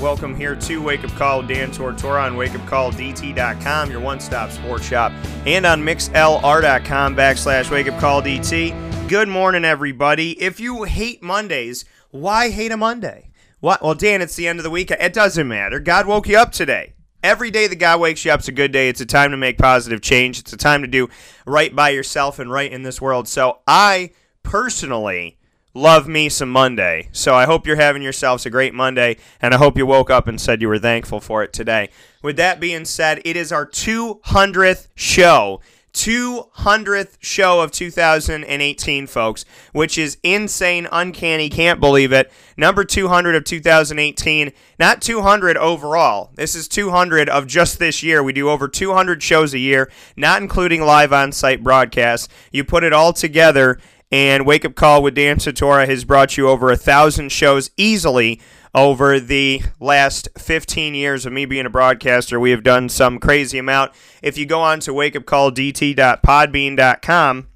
Welcome here to Wake Up Call Dan Tortora on wakeupcalldt.com, your one-stop sports shop, and on mixlr.com backslash wakeupcalldt. Good morning, everybody. If you hate Mondays, why hate a Monday? What? Well, Dan, it's the end of the week. It doesn't matter. God woke you up today. Every day that God wakes you up is a good day. It's a time to make positive change. It's a time to do right by yourself and right in this world. So I personally love me some Monday. So I hope you're having yourselves a great Monday, and I hope you woke up and said you were thankful for it today. With that being said, it is our 200th show. 200th show of 2018, folks, which is insane, uncanny, can't believe it. Number 200 of 2018, not 200 overall. This is 200 of just this year. We do over 200 shows a year, not including live on site broadcasts. You put it all together, and Wake Up Call with Dan Tortora has brought you over a thousand shows easily over the last 15 years of me being a broadcaster. We have done some crazy amount. If you go on to wakeupcalldt.podbean.com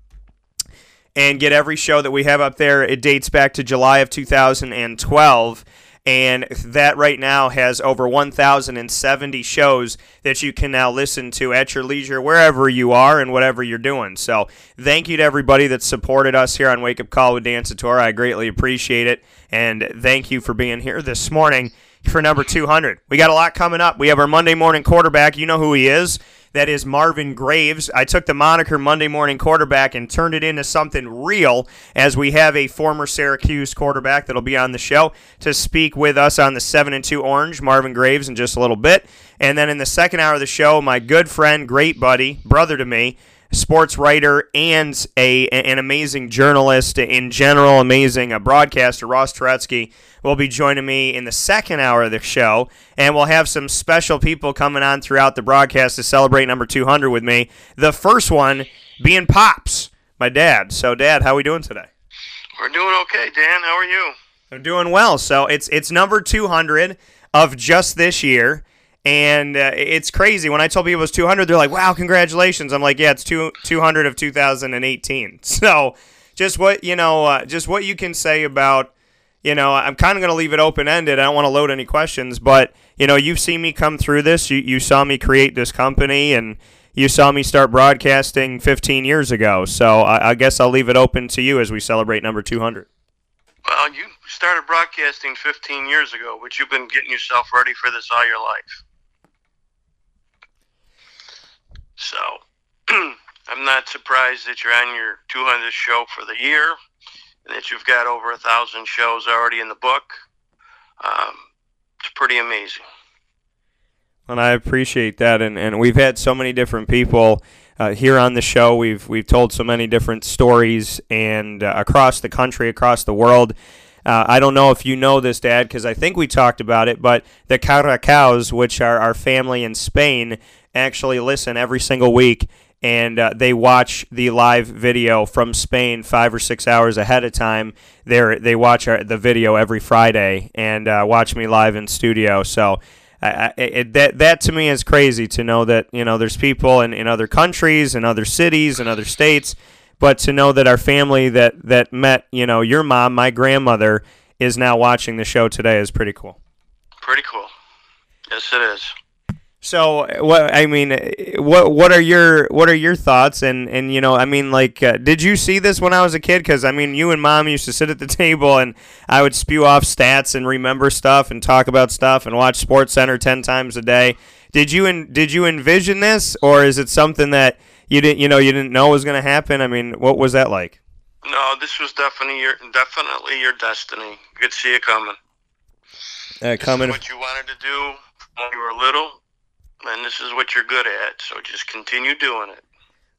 and get every show that we have up there, it dates back to July of 2012 and that right now has over 1,070 shows that you can now listen to at your leisure wherever you are and whatever you're doing. So thank you to everybody that supported us here on Wake Up Call with Dan Tortora. I greatly appreciate it, and thank you for being here this morning for number 200. We got a lot coming up. We have our Monday morning quarterback. You know who he is. That is Marvin Graves. I took the moniker Monday morning quarterback and turned it into something real as we have a former Syracuse quarterback that'll be on the show to speak with us on the 7 and 2 Orange, Marvin Graves, in just a little bit. And then in the second hour of the show, my good friend, great buddy, brother to me, sports writer and a an amazing journalist in general, amazing a broadcaster, Ross Turetsky, will be joining me in the second hour of the show, and we'll have some special people coming on throughout the broadcast to celebrate number 200 with me. The first one being Pops, my dad. So, Dad, how are we doing today? We're doing okay, Dan. How are you? I'm doing well. So it's it's number 200 of just this year. And uh, it's crazy. When I told people it was 200, they're like, wow, congratulations. I'm like, yeah, it's two, 200 of 2018. So just what, you know, uh, just what you can say about, you know, I'm kind of going to leave it open ended. I don't want to load any questions, but, you know, you've seen me come through this. You, you saw me create this company and you saw me start broadcasting 15 years ago. So I, I guess I'll leave it open to you as we celebrate number 200. Well, you started broadcasting 15 years ago, but you've been getting yourself ready for this all your life. So I'm not surprised that you're on your 200th show for the year and that you've got over a thousand shows already in the book. Um, it's pretty amazing. And I appreciate that. And, and we've had so many different people uh, here on the show. We've we've told so many different stories and uh, across the country, across the world. Uh, I don't know if you know this, Dad, because I think we talked about it, but the Caracaos, which are our family in Spain, actually listen every single week and uh, they watch the live video from Spain five or six hours ahead of time. They they watch our, the video every Friday and uh, watch me live in studio. So it, that that to me is crazy to know that you know there's people in, in other countries and other cities and other states, but to know that our family that that met you know your mom, my grandmother, is now watching the show today is pretty cool. Pretty cool. Yes, it is. So what I mean, what what are your what are your thoughts? And and you know, I mean, like, uh, did you see this when I was a kid? Because I mean, you and mom used to sit at the table, and I would spew off stats and remember stuff and talk about stuff and watch Sports Center ten times a day. Did you en- did you envision this, or is it something that you didn't you know you didn't know was going to happen? I mean, what was that like? No, this was definitely your definitely your destiny. You could see it coming. Uh, coming. what you wanted to do when you were little and this is what you're good at. So just continue doing it.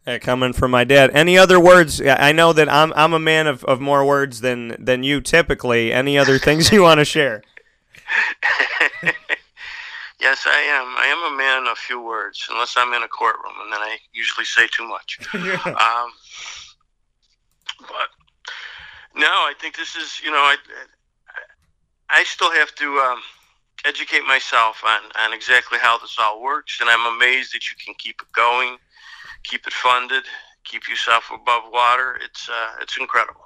Yeah, coming from my dad. Any other words? I know that I'm I'm a man of, of more words than than you typically. Any other things you want to share? Yes, I am. I am a man of few words, unless I'm in a courtroom, and then I usually say too much. um, but no, I think this is, you know, I, I still have to um, educate myself on, on exactly how this all works, and I'm amazed that you can keep it going, keep it funded, keep yourself above water. It's uh, it's incredible.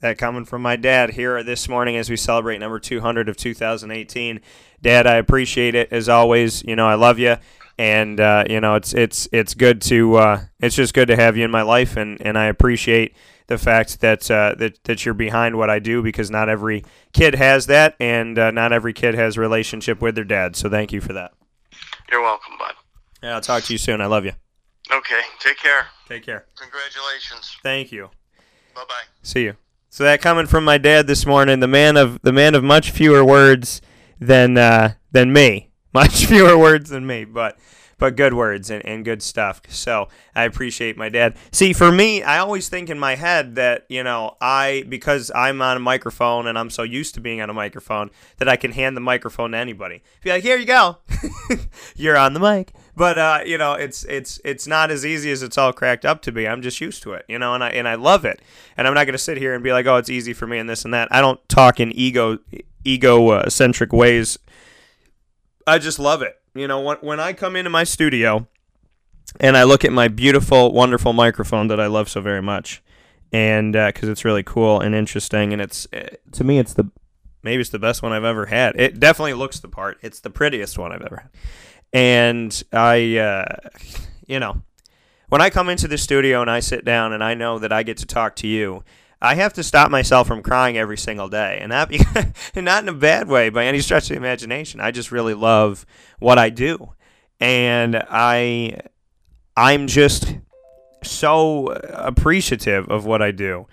That coming from my dad here this morning as we celebrate number 200 of 2018. Dad, I appreciate it as always. You know, I love you, and uh, you know, it's it's it's good to uh, it's just good to have you in my life, and, and I appreciate the fact that uh, that that you're behind what I do because not every kid has that, and uh, not every kid has relationship with their dad. So thank you for that. You're welcome, bud. Yeah, I'll talk to you soon. I love you. Okay, take care. Take care. Congratulations. Thank you. Bye bye. See you. So that coming from my dad this morning, the man of the man of much fewer words than uh, than me, much fewer words than me, but but good words and, and good stuff. So I appreciate my dad. See, for me, I always think in my head that, you know, I, because I'm on a microphone and I'm so used to being on a microphone, that I can hand the microphone to anybody. Be like, here you go. You're on the mic. But uh, you know, it's it's it's not as easy as it's all cracked up to be. I'm just used to it, you know, and I and I love it. And I'm not going to sit here and be like, oh, it's easy for me and this and that. I don't talk in ego ego uh, centric ways. I just love it. You know, when, when I come into my studio and I look at my beautiful, wonderful microphone that I love so very much, and because uh, it's really cool and interesting, and it's uh, to me, it's the maybe it's the best one I've ever had. It definitely looks the part. It's the prettiest one I've ever had, and I, uh, you know, when I come into the studio and I sit down and I know that I get to talk to you I have to stop myself from crying every single day, and not not in a bad way by any stretch of the imagination. I just really love what I do, and I I'm just so appreciative of what I do,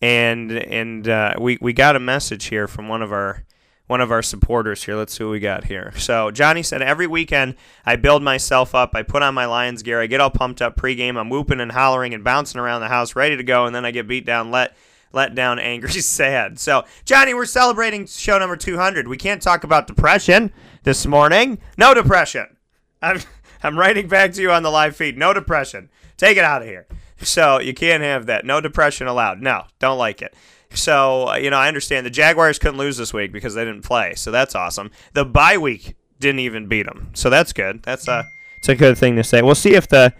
and and uh, we we got a message here from one of our one of our supporters here. Let's see what we got here. So Johnny said every weekend I build myself up. I put on my Lions gear. I get all pumped up pregame. I'm whooping and hollering and bouncing around the house, ready to go, and then I get beat down. Let let down, angry, sad. So, Johnny, we're celebrating show number 200. We can't talk about depression this morning. No depression. I'm, I'm writing back to you on the live feed. No depression. Take it out of here. So, you can't have that. No depression allowed. No, don't like it. So, uh, you know, I understand the Jaguars couldn't lose this week because they didn't play. So, that's awesome. The bye week didn't even beat them. So, that's good. That's a, it's a good thing to say. We'll see if the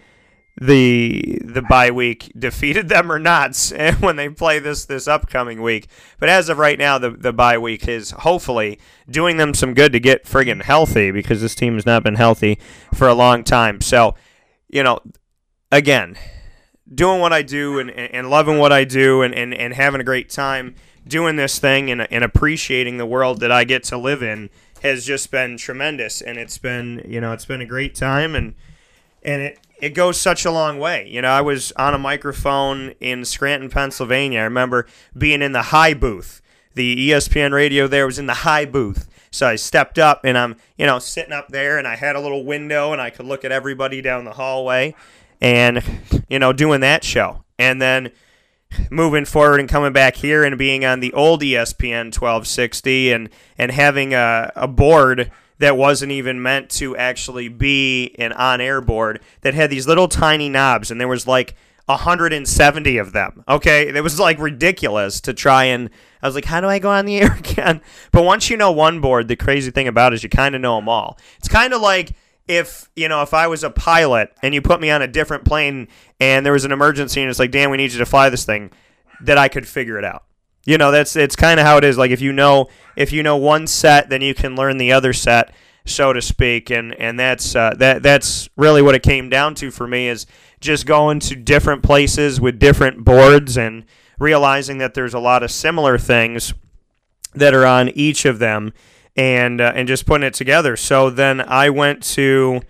the the bye week defeated them or not when they play this this upcoming week. But as of right now, the the bye week is hopefully doing them some good to get friggin' healthy because this team has not been healthy for a long time. So, you know, again, doing what I do and, and loving what I do and, and, and having a great time doing this thing and, and appreciating the world that I get to live in has just been tremendous and it's been you know it's been a great time and and it it goes such a long way. You know, I was on a microphone in Scranton, Pennsylvania. I remember being in the high booth. The ESPN radio there was in the high booth. So I stepped up and I'm, you know, sitting up there and I had a little window and I could look at everybody down the hallway and, you know, doing that show. And then moving forward and coming back here and being on the old ESPN 1260 and, and having a, a board – that wasn't even meant to actually be an on-air board that had these little tiny knobs and there was like 170 of them. Okay, it was like ridiculous to try and I was like, how do I go on the air again? But once you know one board, the crazy thing about it is you kind of know them all. It's kind of like if you know if I was a pilot and you put me on a different plane and there was an emergency and it's like, Dan, we need you to fly this thing, that I could figure it out. You know, that's it's kind of how it is. Like if you know if you know one set, then you can learn the other set, so to speak. And and that's uh, that that's really what it came down to for me is just going to different places with different boards and realizing that there's a lot of similar things that are on each of them, and uh, and just putting it together. So then I went to.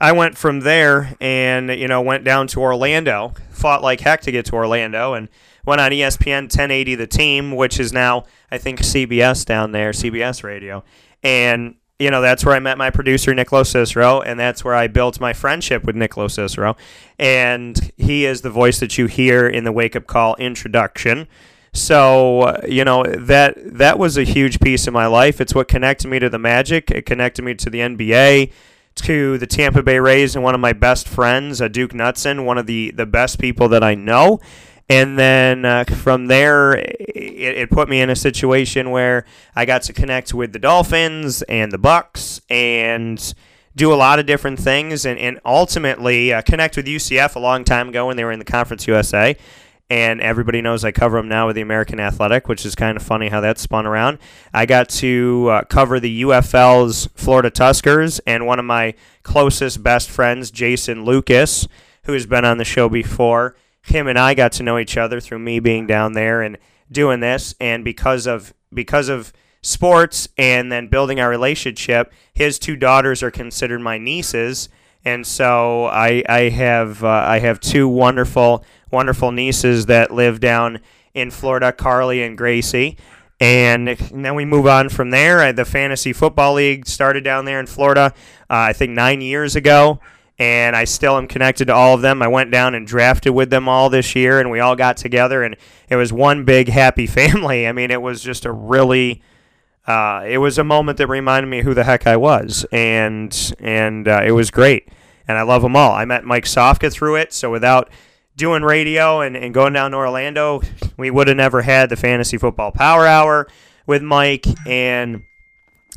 I went from there and you know went down to Orlando, fought like heck to get to Orlando, and went on ESPN 1080 The Team, which is now I think CBS down there, CBS Radio, and you know that's where I met my producer Nick Cicero, and that's where I built my friendship with Nick Cicero, and he is the voice that you hear in the Wake Up Call introduction. So uh, you know that that was a huge piece of my life. It's what connected me to the Magic. It connected me to the NBA, to the Tampa Bay Rays, and one of my best friends, Duke Knutson, one of the the best people that I know. And then uh, from there, it, it, put me in a situation where I got to connect with the Dolphins and the Bucks and do a lot of different things and, and ultimately uh, connect with UCF a long time ago when they were in the Conference USA. And everybody knows I cover them now with the American Athletic, which is kind of funny how that spun around. I got to uh, cover the UFL's Florida Tuskers, and one of my closest best friends, Jason Lucas, who has been on the show before, him and I got to know each other through me being down there and doing this, and because of because of sports and then building our relationship, his two daughters are considered my nieces, and so I I have uh, I have two wonderful wonderful nieces that live down in Florida, Carly and Gracie. And then we move on from there. The Fantasy Football League started down there in Florida, uh, I think nine years ago and I still am connected to all of them. I went down and drafted with them all this year, and we all got together, and it was one big happy family. I mean, it was just a really, uh, it was a moment that reminded me who the heck I was, and and uh, it was great, and I love them all. I met Mike Sofka through it, so without doing radio and, and going down to Orlando, we would have never had the fantasy football power hour with Mike, and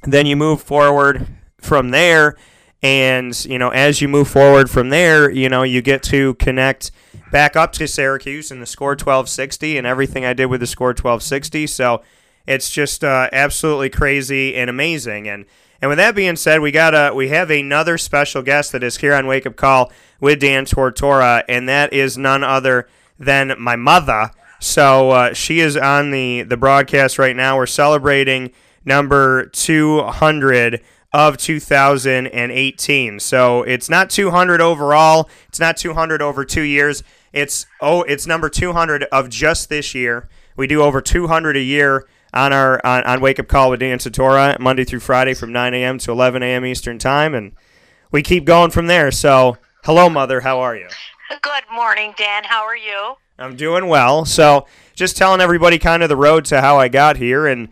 then you move forward from there and, you know, as you move forward from there, you know, you get to connect back up to Syracuse and the score 1260 and everything I did with the score 1260. So it's just uh, absolutely crazy and amazing. And and with that being said, we got a we have another special guest that is here on Wake Up Call with Dan Tortora, and that is none other than my mother. So uh, she is on the the broadcast right now. We're celebrating number 200 of 2018. So it's not 200 overall. It's not 200 over two years. It's oh, it's number 200 of just this year. We do over 200 a year on our on, on Wake Up Call with Dan Tortora Monday through Friday from 9 a.m. to 11 a.m. Eastern Time, and we keep going from there. So hello, mother. How are you? Good morning, Dan. How are you? I'm doing well. So just telling everybody kind of the road to how I got here and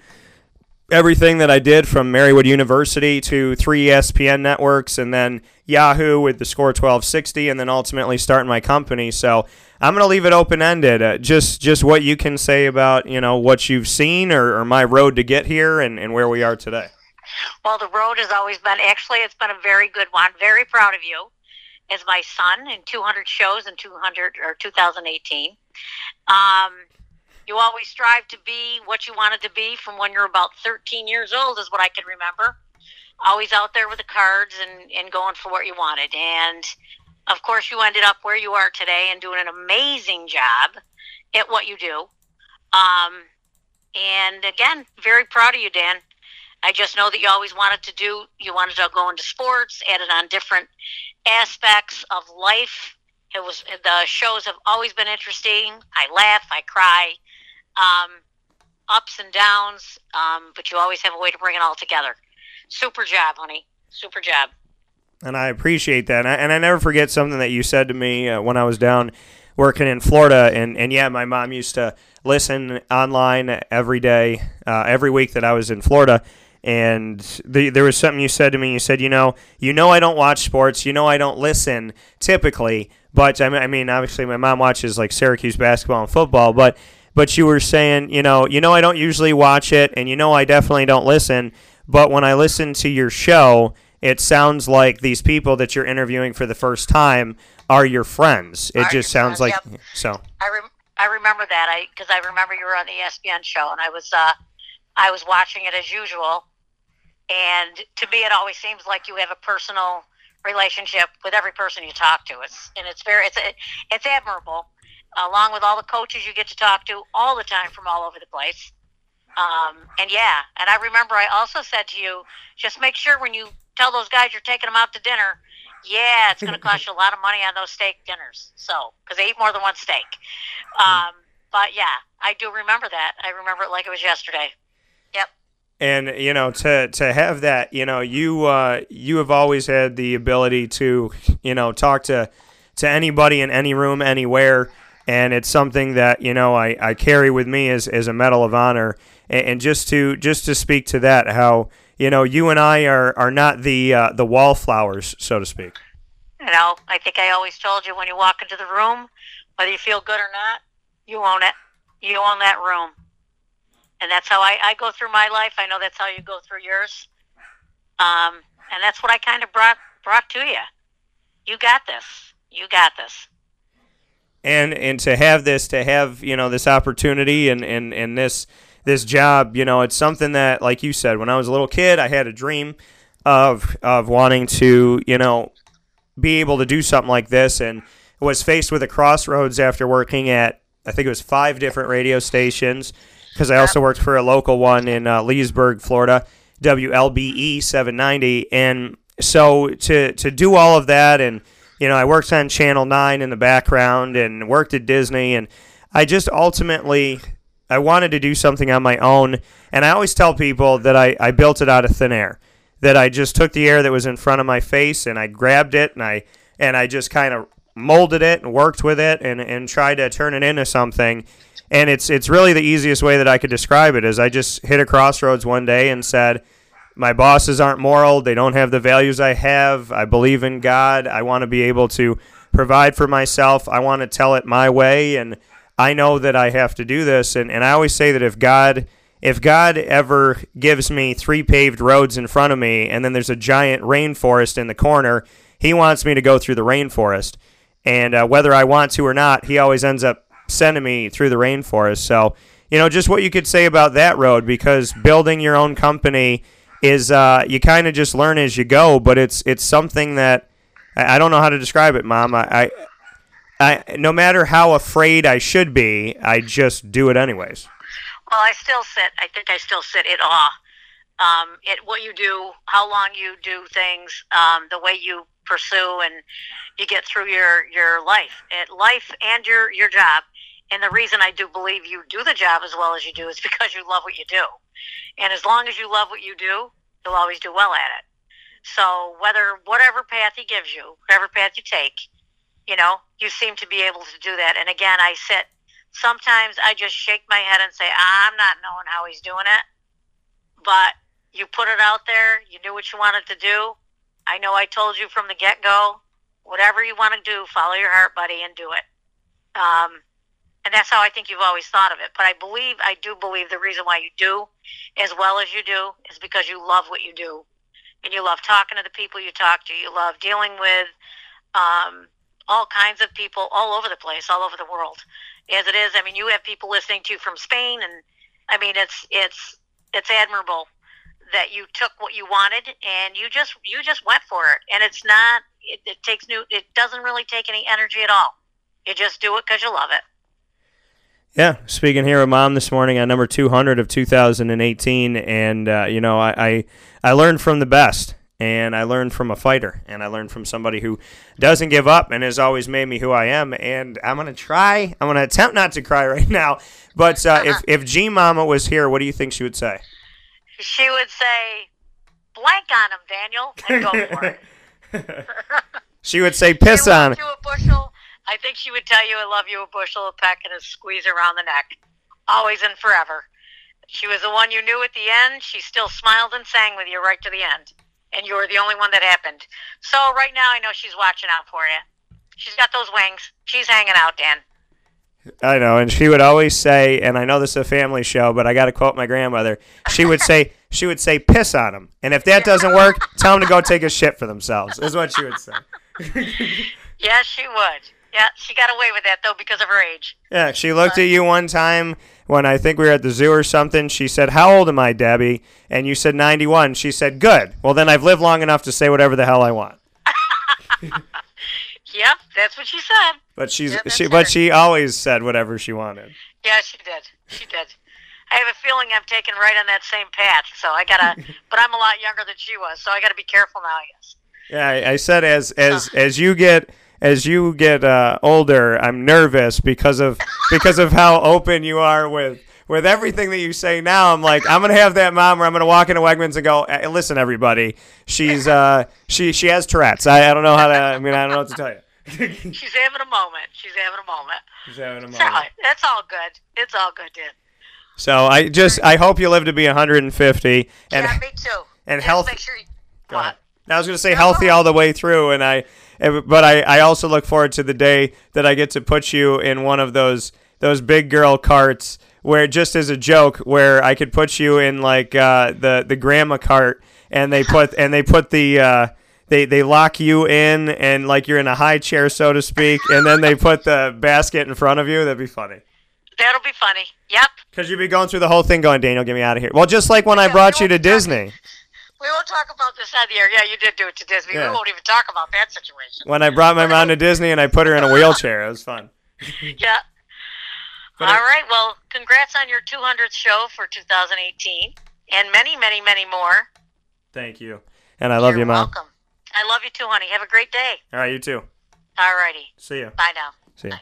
everything that I did from Marywood University to three ESPN networks and then Yahoo with the score 1260 and then ultimately starting my company. So I'm going to leave it open ended. Uh, just just what you can say about you know what you've seen or, or my road to get here and, and where we are today. Well, the road has always been actually it's been a very good one. Very proud of you as my son in 200 shows in 200 or 2018. Um, you always strive to be what you wanted to be from when you're about 13 years old, is what I can remember. Always out there with the cards and, and going for what you wanted. And of course, you ended up where you are today and doing an amazing job at what you do. Um, and again, very proud of you, Dan. I just know that you always wanted to do, you wanted to go into sports, added on different aspects of life. It was the shows have always been interesting. I laugh, I cry, um, ups and downs, um, but you always have a way to bring it all together. Super job, honey. Super job. And I appreciate that. And I, and I never forget something that you said to me uh, when I was down working in Florida. And, and yeah, my mom used to listen online every day, uh, every week that I was in Florida. And the, there was something you said to me. You said, you know, you know, I don't watch sports. You know, I don't listen typically. But I mean, obviously, my mom watches like Syracuse basketball and football. But but you were saying, you know, you know, I don't usually watch it, and you know, I definitely don't listen. But when I listen to your show, it sounds like these people that you're interviewing for the first time are your friends. It are just sounds friends, like yep. so. I rem- I remember that I because I remember you were on the ESPN show, and I was uh, I was watching it as usual. And to me, it always seems like you have a personal relationship with every person you talk to. It's and it's very it's it's admirable along with all the coaches you get to talk to all the time from all over the place. Um, and yeah, and I remember I also said to you, just make sure when you tell those guys you're taking them out to dinner, yeah, it's going to cost you a lot of money on those steak dinners. So, because they eat more than one steak. Um, but yeah, I do remember that. I remember it like it was yesterday. Yep. And you know, to to have that, you know, you uh, you have always had the ability to, you know, talk to to anybody in any room, anywhere and it's something that you know I, I carry with me as, as a medal of honor. And, and just to just to speak to that, how you know you and I are, are not the uh, the wallflowers, so to speak. You know, I think I always told you when you walk into the room, whether you feel good or not, you own it. You own that room. And that's how I, I go through my life. I know that's how you go through yours. Um, and that's what I kind of brought brought to you. You got this. You got this. And and to have this, to have you know this opportunity and and and this this job, you know, it's something that, like you said, when I was a little kid, I had a dream of of wanting to, you know, be able to do something like this, and was faced with a crossroads after working at I think it was five different radio stations because I also worked for a local one in uh, Leesburg, Florida, WLBE 790, and so to to do all of that, and you know, I worked on Channel Nine in the background and worked at Disney, and I just ultimately I wanted to do something on my own, and I always tell people that I, I built it out of thin air, that I just took the air that was in front of my face and I grabbed it and I and I just kind of molded it and worked with it and, and tried to turn it into something. And it's it's really the easiest way that I could describe it is I just hit a crossroads one day and said, my bosses aren't moral. They don't have the values I have. I believe in God. I want to be able to provide for myself. I want to tell it my way and I know that I have to do this and, and I always say that if God if God ever gives me three paved roads in front of me and then there's a giant rainforest in the corner, he wants me to go through the rainforest. And uh, whether I want to or not, he always ends up sending me through the rainforest. So, you know, just what you could say about that road because building your own company is uh, you kind of just learn as you go, but it's it's something that I, I don't know how to describe it, Mom. I, I, I no matter how afraid I should be, I just do it anyways. Well, I still sit. I think I still sit in awe. Um, it what you do, how long you do things, um, the way you pursue, and you get through your your life, it, life and your your job. And the reason I do believe you do the job as well as you do is because you love what you do. And as long as you love what you do, you'll always do well at it. So whether whatever path he gives you, whatever path you take, you know, you seem to be able to do that. And again, I sit. Sometimes I just shake my head and say, I'm not knowing how he's doing it. But you put it out there. You knew what you wanted to do. I know I told you from the get go. Whatever you want to do, follow your heart, buddy, and do it. Um, and that's how I think you've always thought of it. But I believe, I do believe the reason why you do as well as you do is because you love what you do. And you love talking to the people you talk to. You love dealing with um, all kinds of people all over the place, all over the world. As it is, I mean, you have people listening to you from Spain, and I mean, it's it's it's admirable that you took what you wanted and you just you just went for it. And it's not it, it takes new it doesn't really take any energy at all. You just do it because you love it. Yeah, speaking here with mom this morning on number 200 of 2018, and uh, you know, I, I I learned from the best, and I learned from a fighter, and I learned from somebody who doesn't give up and has always made me who I am. And I'm gonna try, I'm gonna attempt not to cry right now, but uh, if if G Mama was here, what do you think she would say? She would say, "Blank on him, Daniel, and go for it." she would say, "Piss on." loved you a bushel. I think she would tell you, "I love you a bushel, a peck, and a squeeze around the neck, always and forever." She was the one you knew at the end. She still smiled and sang with you right to the end, and you were the only one that happened. So right now, I know she's watching out for you. She's got those wings. She's hanging out, Dan. I know, and she would always say, and I know this is a family show, but I got to quote my grandmother. She would say, she would say, "Piss on them," and if that doesn't work, tell them to go take a shit for themselves. Is what she would say. Yes, she would. Yeah, she got away with that though because of her age. Yeah, she looked at you one time when I think we were at the zoo or something. She said, "How old am I, Debbie?" And you said 91. She said, "Good. Well, then I've lived long enough to say whatever the hell I want." Yep, that's what she said. But she's Yeah, she, her. but she always said whatever she wanted. Yeah, she did. She did. I have a feeling I'm taking right on that same path. So I gotta, but I'm a lot younger than she was, so I gotta be careful now. Yes. Yeah, I, I said as as as you get as you get uh, older, I'm nervous because of because of how open you are with with everything that you say now. I'm like, I'm gonna have that mom where I'm gonna walk into Wegmans and go, "Eh, listen, everybody, she's uh she she has Tourette's. I, I don't know how to. I mean, I don't know what to tell you. She's having a moment. She's having a moment. She's having a right. It's all good. It's all good, Dan. So I just I hope you live to be 150 and yeah, me too. and health- sure you. Go what? ahead. I was going to say healthy all the way through, and I, but I, I also look forward to the day that I get to put you in one of those those big girl carts where just as a joke, where I could put you in like uh, the the grandma cart, and they put and they put the. Uh, they, they lock you in and like you're in a high chair so to speak and then they put the basket in front of you that'd be funny That'll be funny. Yep. because you'd be going through the whole thing going daniel get me out of here well just like when i brought you to disney We won't talk about this on the air. Yeah, you did do it to Disney. Yeah. We won't even talk about that situation. when i brought my mom to disney and i put her in a wheelchair it was fun Yeah. But All it- right. Well, congrats on your 200th show for 2018, and many, many, many more. Thank you. And I love You're you, Mom. Welcome. I love you too, honey. Have a great day. All right, you too. All righty. See you. Bye now. See you.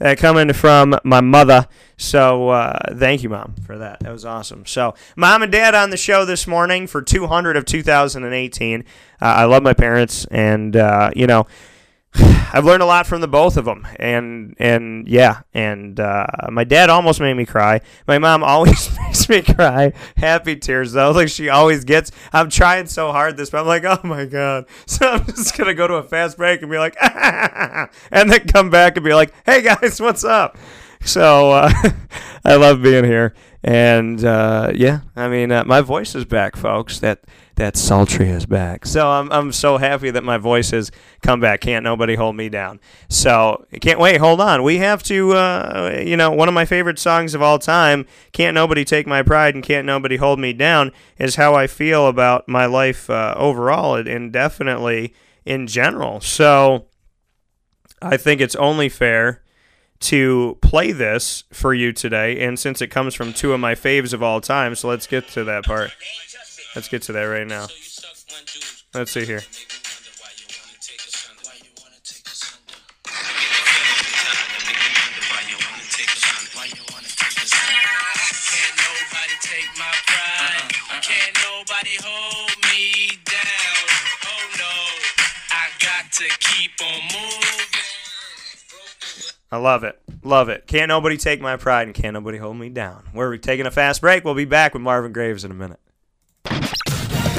Uh, coming from my mother. So uh, thank you, Mom, for that. That was awesome. So, Mom and Dad on the show this morning for 200 of 2018. Uh, I love my parents, and, uh, you know, I've learned a lot from the both of them, and and yeah, and uh, my dad almost made me cry. My mom always makes me cry. Happy tears though, like she always gets. I'm trying so hard this, but I'm like, oh my god. So I'm just gonna go to a fast break and be like, and then come back and be like, hey guys, what's up? So uh, I love being here, and uh, yeah, I mean, uh, my voice is back, folks. That that sultry is back. So I'm I'm so happy that my voice has come back. Can't nobody hold me down. So can't wait. Hold on. We have to. Uh, you know, one of my favorite songs of all time. Can't nobody take my pride and can't nobody hold me down is how I feel about my life uh, overall and- definitely in general. So I think it's only fair to play this for you today. And since it comes from two of my faves of all time, so let's get to that part. Let's get to that right now. Let's see here. Can't nobody take my pride. Uh-uh, uh-uh. Can't nobody hold me down. Oh no, I got to keep on moving. I love it. Love it. Can't nobody take my pride and can't nobody hold me down. We're taking a fast break. We'll be back with Marvin Graves in a minute.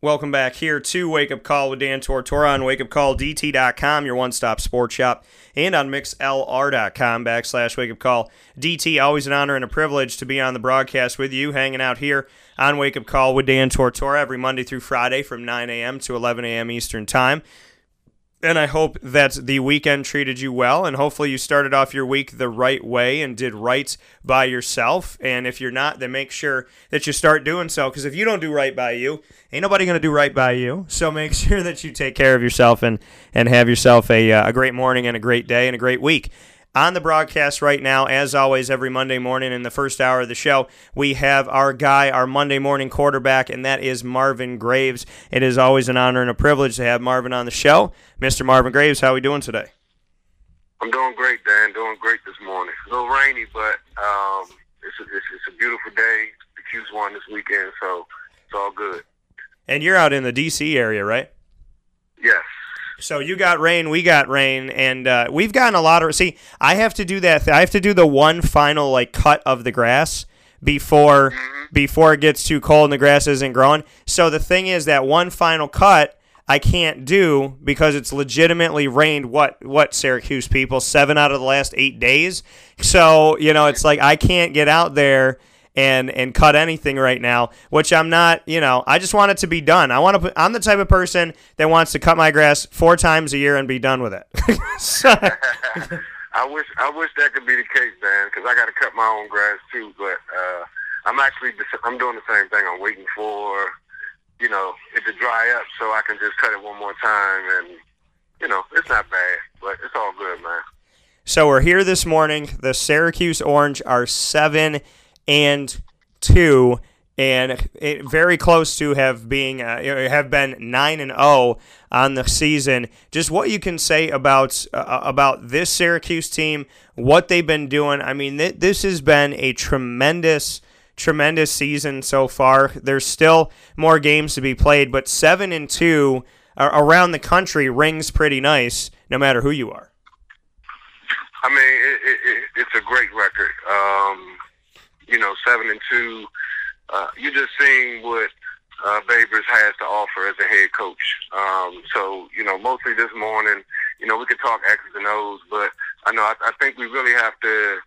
Welcome back here to Wake Up Call with Dan Tortora on wakeupcalldt.com, your one stop sports shop, and on mixlr.com backslash wake up call DT. Always an honor and a privilege to be on the broadcast with you, hanging out here on Wake Up Call with Dan Tortora every Monday through Friday from 9 a.m. to 11 a.m. Eastern Time. And I hope that the weekend treated you well, and hopefully you started off your week the right way and did right by yourself. And if you're not, then make sure that you start doing so, because if you don't do right by you, ain't nobody going to do right by you. So make sure that you take care of yourself and, and have yourself a, uh, a great morning and a great day and a great week on the broadcast right now. As always, every Monday morning in the first hour of the show, we have our guy, our Monday morning quarterback, and that is Marvin Graves. It is always an honor and a privilege to have Marvin on the show. Mr. Marvin Graves, how are we doing today? I'm doing great, Dan. Doing great this morning. A little rainy, but um, it's, a, it's, it's a beautiful day. The Q's won this weekend, so it's all good. And you're out in the D.C. area, right? Yes. So you got rain, we got rain, and uh, we've gotten a lot of. See, I have to do that. I have to do the one final like cut of the grass before before it gets too cold and the grass isn't growing. So the thing is that one final cut I can't do because it's legitimately rained what what Syracuse people seven out of the last eight days. So you know it's like I can't get out there and and cut anything right now, which I'm not. You know, I just want it to be done. I want to. put, I'm the type of person that wants to cut my grass four times a year and be done with it. so, I wish I wish that could be the case, man, because I got to cut my own grass too. But uh, I'm actually I'm doing the same thing. I'm waiting for you know it to dry up so I can just cut it one more time, and you know it's not bad, but it's all good, man. So we're here this morning. The Syracuse Orange are seven and two, and it, very close to have being uh, have been nine and zero on the season. Just what you can say about uh, about this Syracuse team, what they've been doing. I mean, th- this has been a tremendous. Tremendous season so far. There's still more games to be played, but seven and two around the country rings pretty nice, no matter who you are. I mean, it, it, it's a great record. Um, you know, seven and two. Uh, you just seeing what uh, Babers has to offer as a head coach. Um, so, you know, mostly this morning, you know, we could talk X's and O's, but I know I, I think we really have to,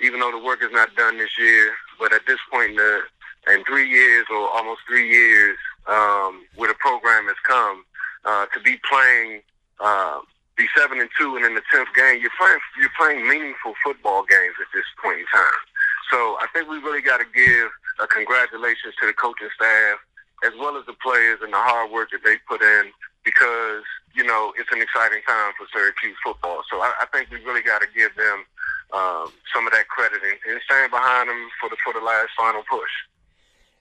even though the work is not done this year, but at this point in, the, in three years or almost three years, um, where the program has come, uh, to be playing, uh, be seven and two, and in the tenth game, you're playing you're playing meaningful football games at this point in time. So I think we really got to give a congratulations to the coaching staff as well as the players and the hard work that they put in because you know it's an exciting time for Syracuse football. So I, I think we really got to give them um, some of that credit and, and stand behind them for the for the last final push.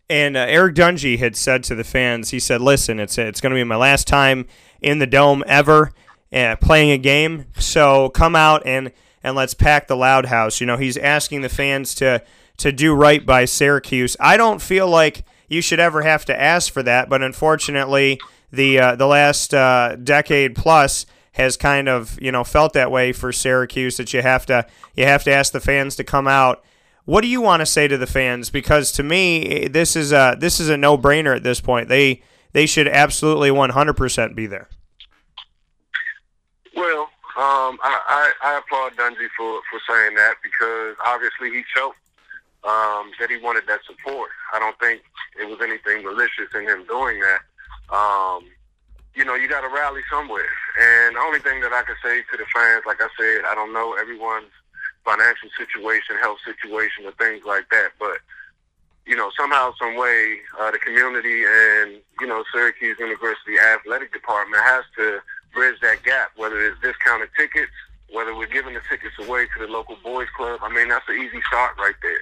And uh, Eric Dungey had said to the fans, he said, "Listen, it's it's going to be my last time in the dome ever, uh, playing a game. So come out and and let's pack the loud house." You know, he's asking the fans to to do right by Syracuse. I don't feel like you should ever have to ask for that, but unfortunately, the uh, the last uh, decade plus has kind of you know felt that way for Syracuse that you have to you have to ask the fans to come out what do you want to say to the fans? Because to me, this is a this is a no brainer at this point. They they should absolutely one hundred percent be there. Well, um, I, I, I applaud Dungey for for saying that because obviously he felt um, that he wanted that support. I don't think it was anything malicious in him doing that. Um, you know, you got to rally somewhere. And the only thing that I can say to the fans, like I said, I don't know everyone's financial situation, health situation, or things like that. But you know, somehow, some way, uh, the community and you know Syracuse University athletic department has to bridge that gap, whether it's discounted tickets, whether we're giving the tickets away to the local boys club. I mean, that's an easy start right there.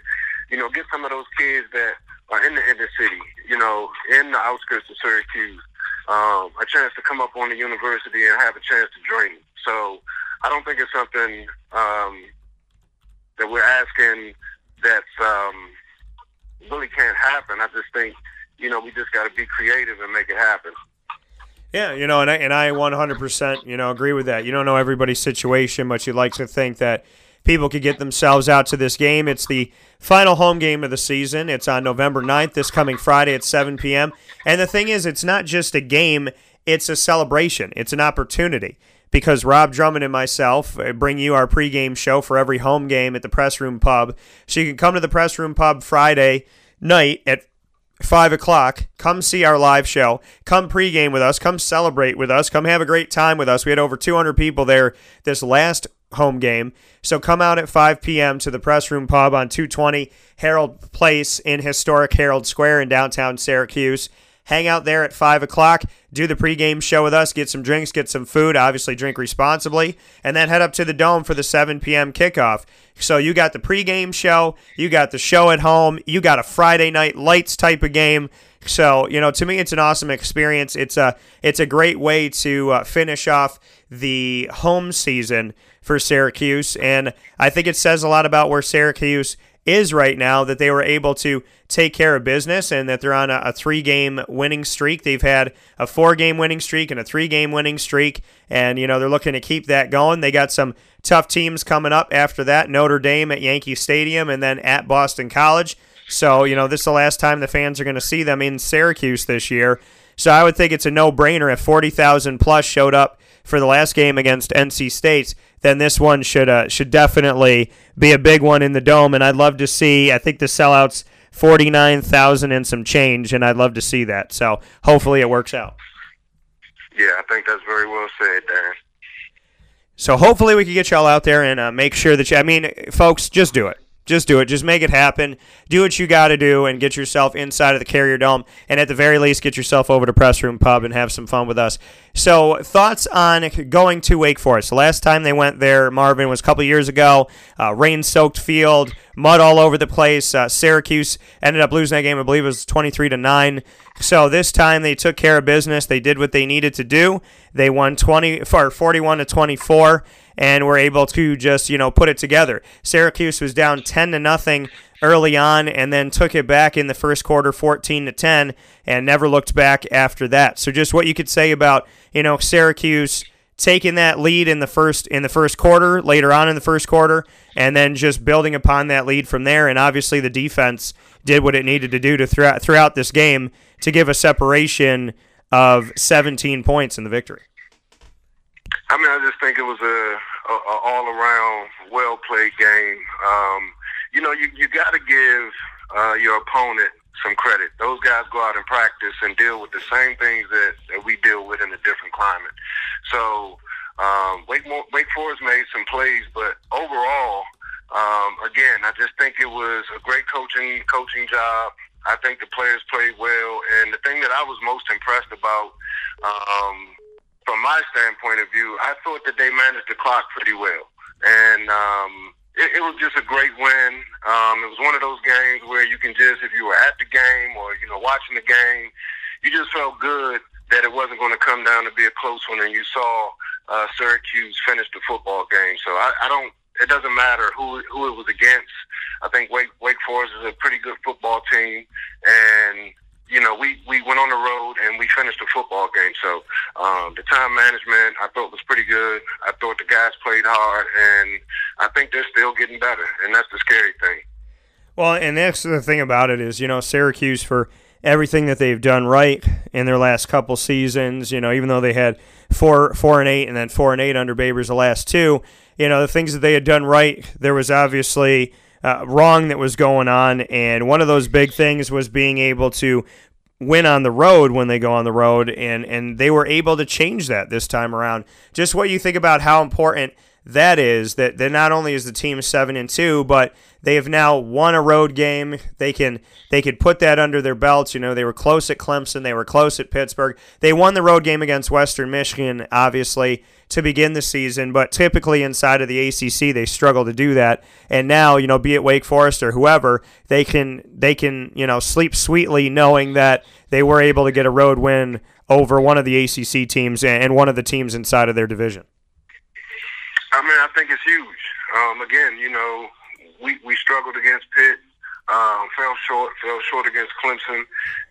You know, get some of those kids that are in the inner city, you know, in the outskirts of Syracuse, um, a chance to come up on the university and have a chance to dream. So I don't think it's something um, that we're asking that's um, really can't happen. I just think, you know, we just got to be creative and make it happen. Yeah, you know, and I, and I 100%, you know, agree with that. You don't know everybody's situation, but you like to think that people could get themselves out to this game. It's the final home game of the season. It's on November 9th, this coming Friday at 7 p.m. And the thing is, it's not just a game, it's a celebration, it's an opportunity. Because Rob Drummond and myself uh, bring you our pregame show for every home game at the Press Room Pub. So you can come to the Press Room Pub Friday night at five o'clock. Come see our live show. Come pregame with us. Come celebrate with us. Come have a great time with us. We had over 200 people there this last home game. So come out at 5 p.m. to the Press Room Pub on 220 Harold Place in historic Harold Square in downtown Syracuse. Hang out there at 5 o'clock, do the pregame show with us, get some drinks, get some food, obviously drink responsibly, and then head up to the Dome for the 7 p.m. kickoff. So you got the pregame show, you got the show at home, you got a Friday night lights type of game. So you know, to me, it's an awesome experience. It's a it's a great way to uh, finish off the home season for Syracuse, and I think it says a lot about where Syracuse is right now that they were able to take care of business and that they're on a, a three game winning streak. They've had a four game winning streak and a three game winning streak, and you know they're looking to keep that going. They got some tough teams coming up after that Notre Dame at Yankee Stadium and then at Boston College. So, you know, this is the last time the fans are going to see them in Syracuse this year. So I would think it's a no brainer if 40,000 plus showed up for the last game against NC State, then this one should uh, should definitely be a big one in the dome. And I'd love to see. I think the sellouts forty nine thousand and some change, and I'd love to see that. So hopefully it works out. Yeah, I think that's very well said, Darren. So hopefully we can get y'all out there and uh, make sure that you. I mean, folks, just do it. Just do it. Just make it happen. Do what you got to do and get yourself inside of the Carrier Dome. And at the very least, get yourself over to Press Room Pub and have some fun with us. So, thoughts on going to Wake Forest? The last time they went there, Marvin, was a couple years ago. Uh, Rain soaked field, mud all over the place. Uh, Syracuse ended up losing that game. I believe it was 23 to 9. So, this time they took care of business. They did what they needed to do. They won 20 for 41 to 24 and were able to just you know put it together. Syracuse was down 10 to nothing early on and then took it back in the first quarter 14 to 10 and never looked back after that. So just what you could say about, you know, Syracuse taking that lead in the first in the first quarter, later on in the first quarter, and then just building upon that lead from there and obviously the defense did what it needed to do to throughout throughout this game to give a separation of 17 points in the victory. I mean, I just think it was a, a, a all around well played game. Um, you know, you you got to give uh, your opponent some credit. Those guys go out and practice and deal with the same things that, that we deal with in a different climate. So um, Wake, Wake Forest made some plays, but overall, um, again, I just think it was a great coaching coaching job. I think the players played well, and the thing that I was most impressed about um, from my standpoint of view, I thought that they managed the clock pretty well, and um, it, it was just a great win. Um, it was one of those games where you can just, if you were at the game or you know watching the game, you just felt good that it wasn't going to come down to be a close one, and you saw uh, Syracuse finish the football game. So I, I don't. It doesn't matter who who it was against. I think Wake Wake Forest is a pretty good football team, and you know, we, we went on the road and we finished the football game. So um, the time management I thought was pretty good. I thought the guys played hard, and I think they're still getting better, and that's the scary thing. Well, and that's the thing about it is, you know, Syracuse for everything that they've done right in their last couple seasons. You know, even though they had four four and eight and then four and eight under Babers the last two, you know, the things that they had done right, there was obviously uh, wrong that was going on. And one of those big things was being able to win on the road when they go on the road. And, and they were able to change that this time around. Just what you think about how important that is that, that not only is the team seven and two, but they have now won a road game. They can they could put that under their belts. You know, they were close at Clemson, they were close at Pittsburgh. They won the road game against Western Michigan, obviously to begin the season, but typically inside of the ACC they struggle to do that. And now, you know, be it Wake Forest or whoever, they can they can you know sleep sweetly knowing that they were able to get a road win over one of the ACC teams and one of the teams inside of their division. I mean, I think it's huge. Um, again, you know, we we struggled against Pitt, um, fell short, fell short against Clemson,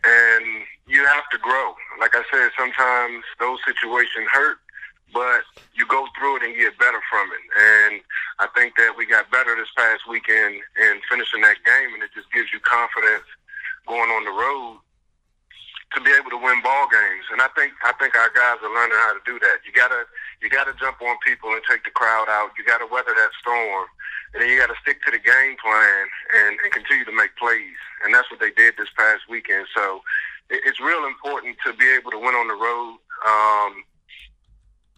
and you have to grow. Like I said, sometimes those situations hurt, but you go through it and get better from it. And I think that we got better this past weekend in finishing that game, and it just gives you confidence going on the road to be able to win ball games. And I think I think our guys are learning how to do that. You gotta you gotta jump on people and take the crowd out. You gotta weather that storm, and then you gotta stick to the game plan and, and continue to make plays. And that's what they did this past weekend. So it, it's real important to be able to win on the road. Um,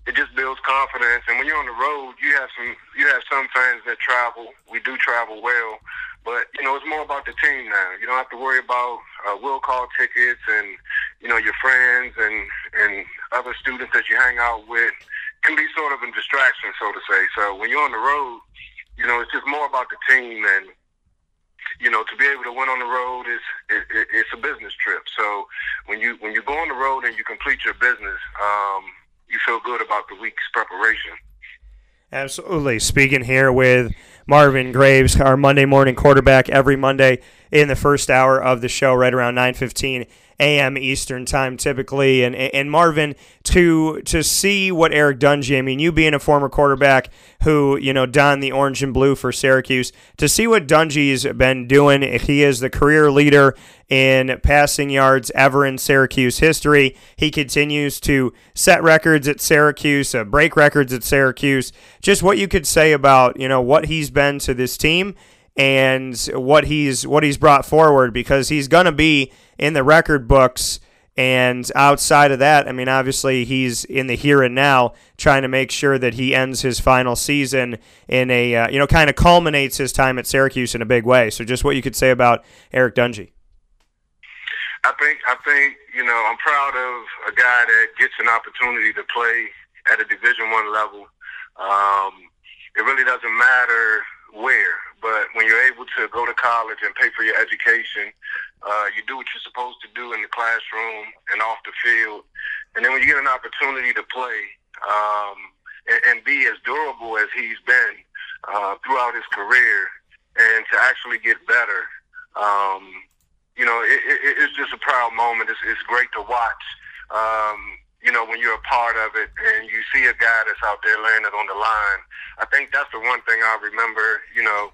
it just builds confidence. And when you're on the road, you have some you have some fans that travel. We do travel well, but you know it's more about the team now. You don't have to worry about uh, will call tickets and you know your friends and and other students that you hang out with can be sort of a distraction, so to say. So when you're on the road, you know it's just more about the team and you know, to be able to win on the road is it, it, it's a business trip. So when you when you go on the road and you complete your business, um, you feel good about the week's preparation. Absolutely. Speaking here with Marvin Graves, our Monday morning quarterback, every Monday in the first hour of the show, right around nine fifteen a.m. Eastern time, typically. And and Marvin, to to see what Eric Dungey, I mean, you being a former quarterback who you know donned the orange and blue for Syracuse, to see what Dungey's been doing. He is the career leader in passing yards ever in Syracuse history. He continues to set records at Syracuse, uh, break records at Syracuse. Just what you could say about you know what he's been to this team and what he's what he's brought forward because he's going to be in the record books and outside of that, I mean, obviously he's in the here and now, trying to make sure that he ends his final season in a, uh, you know, kind of culminates his time at Syracuse in a big way. So, just what you could say about Eric Dungey. I think, I think, you know, I'm proud of a guy that gets an opportunity to play at a Division One level. Um, it really doesn't matter where. But when you're able to go to college and pay for your education, uh, you do what you're supposed to do in the classroom and off the field. And then when you get an opportunity to play um, and, and be as durable as he's been uh, throughout his career and to actually get better, um, you know, it, it, it's just a proud moment. It's, it's great to watch. Um, you know, when you're a part of it and you see a guy that's out there laying it on the line, I think that's the one thing I remember, you know,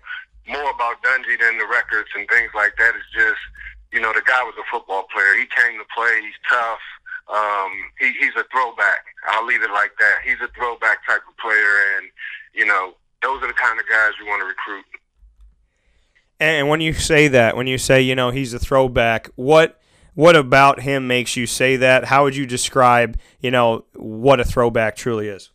more about Dungey than the records and things like that is just, you know, the guy was a football player. He came to play. He's tough. Um, he, he's a throwback. I'll leave it like that. He's a throwback type of player, and you know, those are the kind of guys you want to recruit. And when you say that, when you say, you know, he's a throwback, what what about him makes you say that? How would you describe, you know, what a throwback truly is?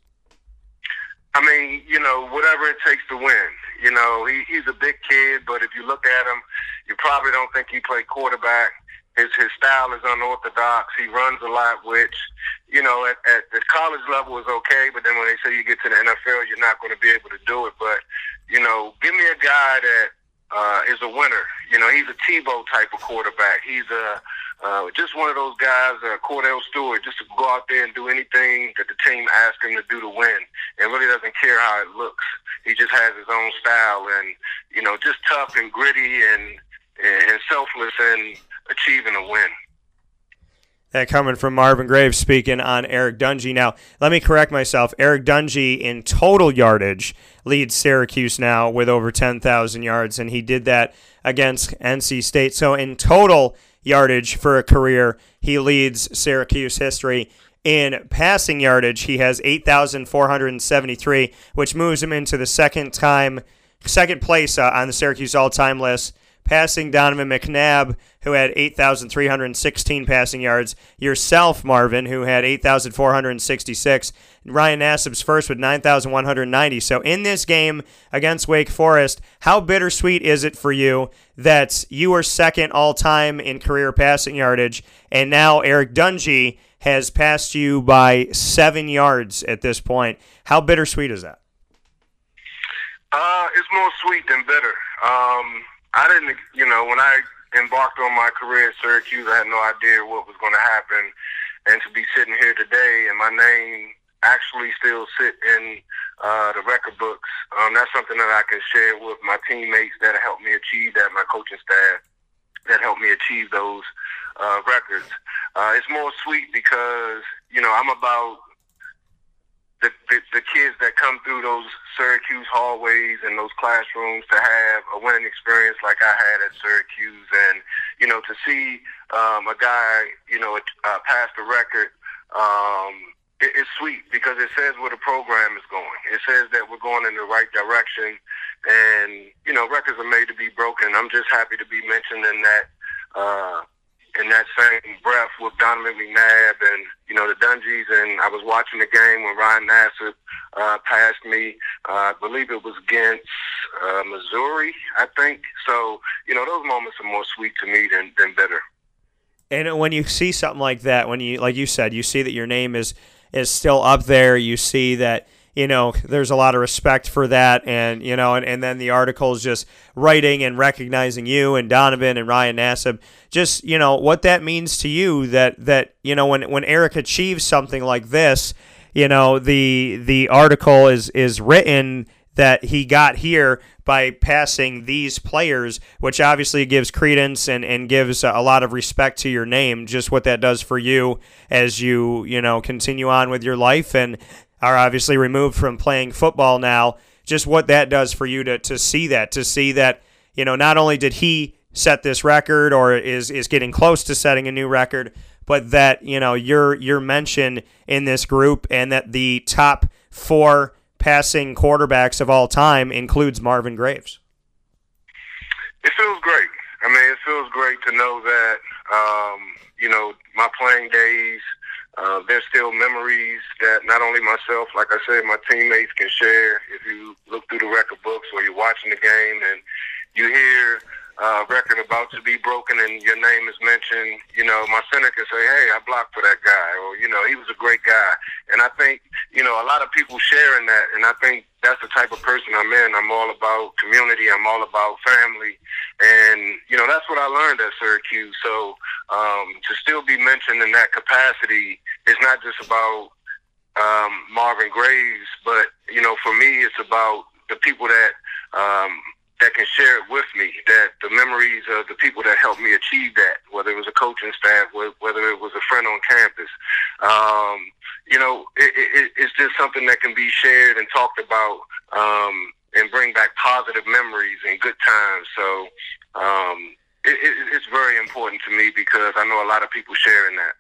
I mean, you know, whatever it takes to win. You know, he, he's a big kid, but if you look at him, you probably don't think he played quarterback. His his style is unorthodox. He runs a lot, which you know at, at the college level is okay, but then when they say you get to the NFL, you're not going to be able to do it. But you know, give me a guy that uh, is a winner. You know, he's a Tebow type of quarterback. He's a uh, just one of those guys, uh, Kordell Stewart, just to go out there and do anything that the team asks him to do to win, and really doesn't care how it looks. He just has his own style, and you know, just tough and gritty and and selfless in achieving a win. That coming from Marvin Graves speaking on Eric Dungey. Now, let me correct myself. Eric Dungey in total yardage leads Syracuse now with over 10,000 yards, and he did that against NC State. So, in total, yardage for a career. He leads Syracuse history in passing yardage. He has 8,473, which moves him into the second time, second place uh, on the Syracuse all-time list passing Donovan McNabb, who had 8,316 passing yards. Yourself, Marvin, who had 8,466. Ryan Nassib's first with 9,190. So in this game against Wake Forest, how bittersweet is it for you that you were second all time in career passing yardage, and now Eric Dungey has passed you by seven yards at this point? How bittersweet is that? Uh, it's more sweet than bitter. Um, I didn't, you know, when I embarked on my career at Syracuse, I had no idea what was going to happen, and to be sitting here today and my name actually still sit in uh, the record books, um, that's something that I can share with my teammates that helped me achieve that, my coaching staff that helped me achieve those uh, records. Uh, it's more sweet because you know I'm about the, the the kids that come through those Syracuse hallways and those classrooms to have a winning experience like I had at Syracuse, and you know to see um, a guy you know uh, pass the record. Um, it, it's sweet because it says where the program is going. It says that we're going in the right direction, and you know records are made to be broken. I'm just happy to be mentioned in that. Uh, in that same breath with Donovan McNabb and you know the Dungeys, and I was watching the game when Ryan Nassib uh, passed me. Uh, I believe it was against uh, Missouri, I think. So you know those moments are more sweet to me than than bitter. And when you see something like that, when you like you said, you see that your name is is still up there. You see that you know, there's a lot of respect for that. And, you know, and, and then the articles just writing and recognizing you and Donovan and Ryan Nassib. Just, you know, what that means to you that, that you know, when, when Eric achieves something like this, you know, the the article is is written that he got here by passing these players, which obviously gives credence and, and gives a lot of respect to your name, just what that does for you as you, you know, continue on with your life and are obviously removed from playing football now. Just what that does for you to, to see that, to see that, you know, not only did he set this record or is, is getting close to setting a new record, but that, you know, your your mention in this group and that the top four passing quarterbacks of all time includes Marvin Graves. It feels great. I mean, it feels great to know that, um, you know, my playing days – uh, there's still memories that not only myself, like I said, my teammates can share. If you look through the record books or you're watching the game and you hear uh, record about to be broken and your name is mentioned, you know, my center can say, hey, I blocked for that guy, or, you know, he was a great guy. And I think, you know, a lot of people sharing that, and I think that's the type of person I'm in. I'm all about community. I'm all about family. And, you know, that's what I learned at Syracuse. So um, to still be mentioned in that capacity is not just about um, Marvin Graves, but, you know, for me, it's about the people that um, that can share it with me. That the memories of the people that helped me achieve that, whether it was a coaching staff, whether it was a friend on campus, um, you know, it, it, it's just something that can be shared and talked about um, and bring back positive memories and good times. So um, it, it's very important to me because I know a lot of people sharing that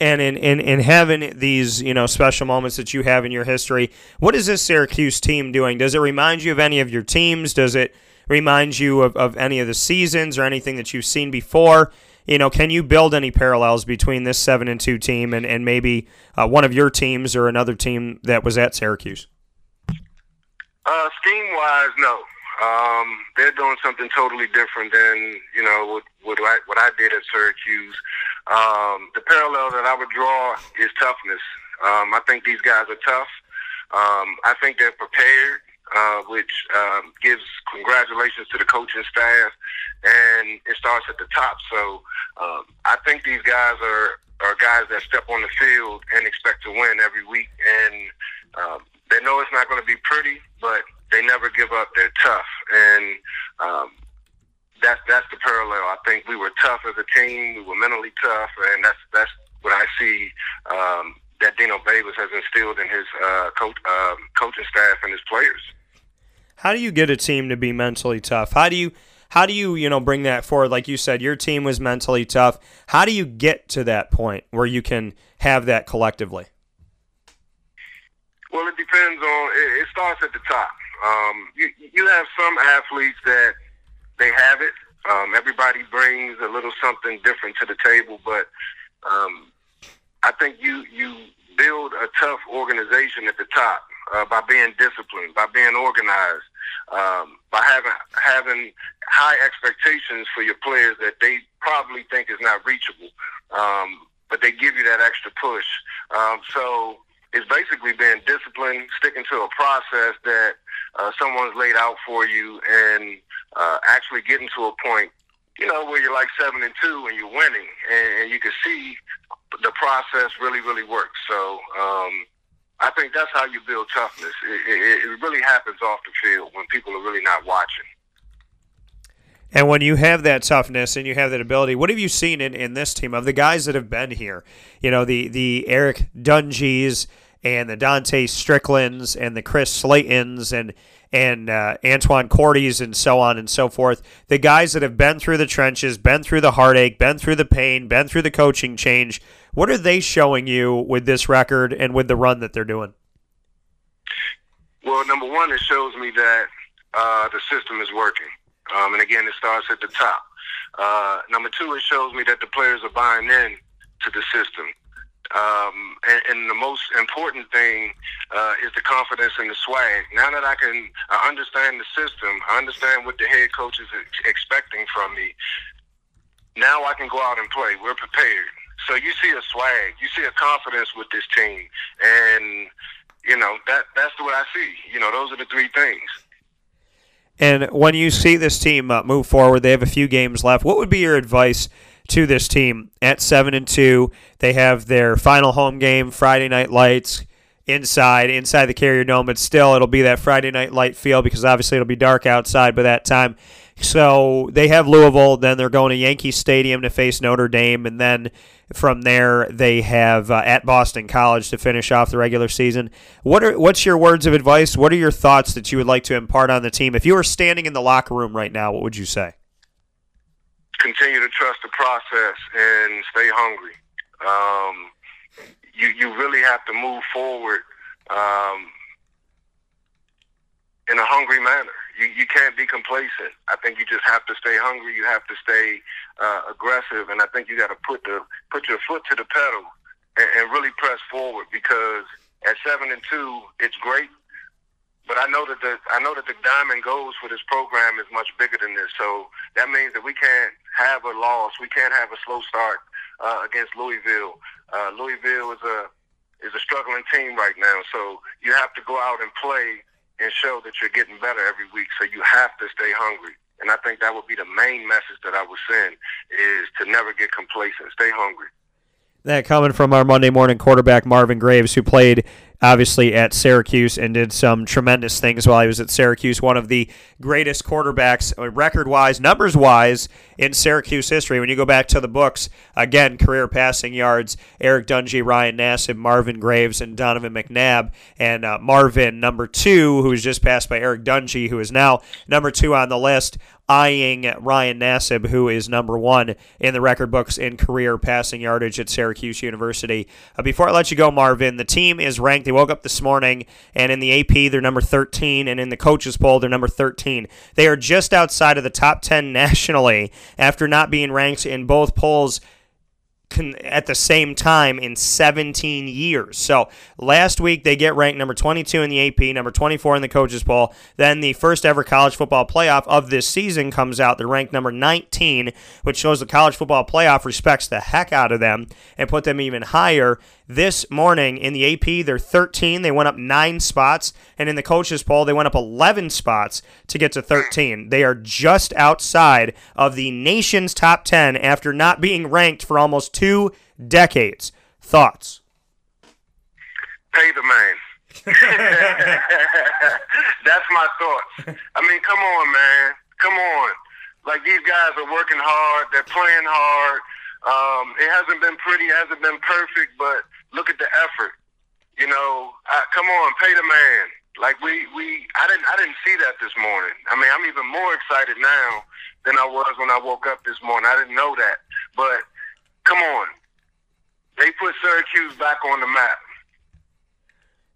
and in, in, in having these you know special moments that you have in your history what is this syracuse team doing? Does it remind you of any of your teams? Does it remind you of, of any of the seasons or anything that you've seen before? You know can you build any parallels between this 7 and 2 team and, and maybe uh, one of your teams or another team that was at syracuse? Uh, scheme wise no. Um, they're doing something totally different than you know what what I, what I did at Syracuse. Um, the parallel that I would draw is toughness. Um, I think these guys are tough. Um, I think they're prepared, uh, which um, gives congratulations to the coaching staff, and it starts at the top. So um, I think these guys are are guys that step on the field and expect to win every week, and um, they know it's not going to be pretty, but they never give up. They're tough, and um, that's that's the parallel. I think we were tough as a team. We were mentally tough, and that's that's what I see um, that Dino Babers has instilled in his uh, coach, um, coaching staff and his players. How do you get a team to be mentally tough? How do you how do you you know bring that forward? Like you said, your team was mentally tough. How do you get to that point where you can have that collectively? Well, it depends on. It, it starts at the top. Um, you you have some athletes that they have it. Um, everybody brings a little something different to the table, but um, I think you you build a tough organization at the top uh, by being disciplined, by being organized, um, by having having high expectations for your players that they probably think is not reachable, um, but they give you that extra push. Um, so it's basically being disciplined, sticking to a process that uh, someone's laid out for you, and uh, actually getting to a point, you know, where you're like seven and two and you're winning, and, and you can see the process really, really works. So um, I think that's how you build toughness. It, it, it really happens off the field when people are really not watching. And when you have that toughness and you have that ability, what have you seen in, in this team of the guys that have been here? You know, the the Eric Dungeys and the Dante Stricklands and the Chris Slaytons and and uh, Antwan Cordy's and so on and so forth. The guys that have been through the trenches, been through the heartache, been through the pain, been through the coaching change. What are they showing you with this record and with the run that they're doing? Well, number one, it shows me that uh, the system is working. Um, and again, it starts at the top. Uh, number two, it shows me that the players are buying in to the system. Um, and, and, the most important thing uh, is the confidence and the swag. Now that I can I understand the system, I understand what the head coach is ex- expecting from me. Now I can go out and play. We're prepared. So you see a swag, you see a confidence with this team, and you know that that's what I see. You know, those are the three things. And when you see this team uh, move forward, they have a few games left. What would be your advice to this team at seven and two? They have their final home game Friday night lights inside inside the Carrier Dome, but still it'll be that Friday night light feel because obviously it'll be dark outside by that time. So they have Louisville, then they're going to Yankee Stadium to face Notre Dame, and then from there they have uh, at Boston College to finish off the regular season. What are what's your words of advice? What are your thoughts that you would like to impart on the team? If you were standing in the locker room right now, what would you say? Continue to trust the process and stay hungry. Um, you you really have to move forward um, in a hungry manner you, you can't be complacent. I think you just have to stay hungry. You have to stay uh, aggressive, and I think you got to put the put your foot to the pedal and, and really press forward because at seven and two, it's great. But I know that the I know that the diamond goals for this program is much bigger than this. So that means that we can't have a loss. We can't have a slow start uh, against Louisville. Uh, Louisville is a is a struggling team right now. So you have to go out and play and show that you're getting better every week. So you have to stay hungry. And I think that would be the main message that I would send is to never get complacent. Stay hungry. That coming from our Monday morning quarterback Marvin Graves, who played obviously at Syracuse and did some tremendous things while he was at Syracuse. One of the greatest quarterbacks, uh, record wise, numbers wise, in Syracuse history. When you go back to the books, again, career passing yards Eric Dungey, Ryan Nassib, Marvin Graves, and Donovan McNabb. And uh, Marvin, number two, who was just passed by Eric Dungey, who is now number two on the list eyeing Ryan Nassib, who is number one in the record books in career passing yardage at Syracuse University. Uh, before I let you go, Marvin, the team is ranked. They woke up this morning, and in the AP, they're number 13, and in the coaches poll, they're number 13. They are just outside of the top 10 nationally after not being ranked in both polls at the same time in 17 years. So last week they get ranked number 22 in the AP, number 24 in the coaches poll. Then the first ever college football playoff of this season comes out. They're ranked number 19, which shows the college football playoff respects the heck out of them and put them even higher. This morning in the AP, they're 13. They went up nine spots. And in the coaches poll, they went up 11 spots to get to 13. They are just outside of the nation's top 10 after not being ranked for almost two decades. Thoughts? Pay the man. That's my thoughts. I mean, come on, man. Come on. Like these guys are working hard. They're playing hard. Um, it hasn't been pretty, it hasn't been perfect, but look at the effort. You know, I, come on, pay the man. Like we, we, I didn't, I didn't see that this morning. I mean, I'm even more excited now than I was when I woke up this morning. I didn't know that, but come on, they put Syracuse back on the map.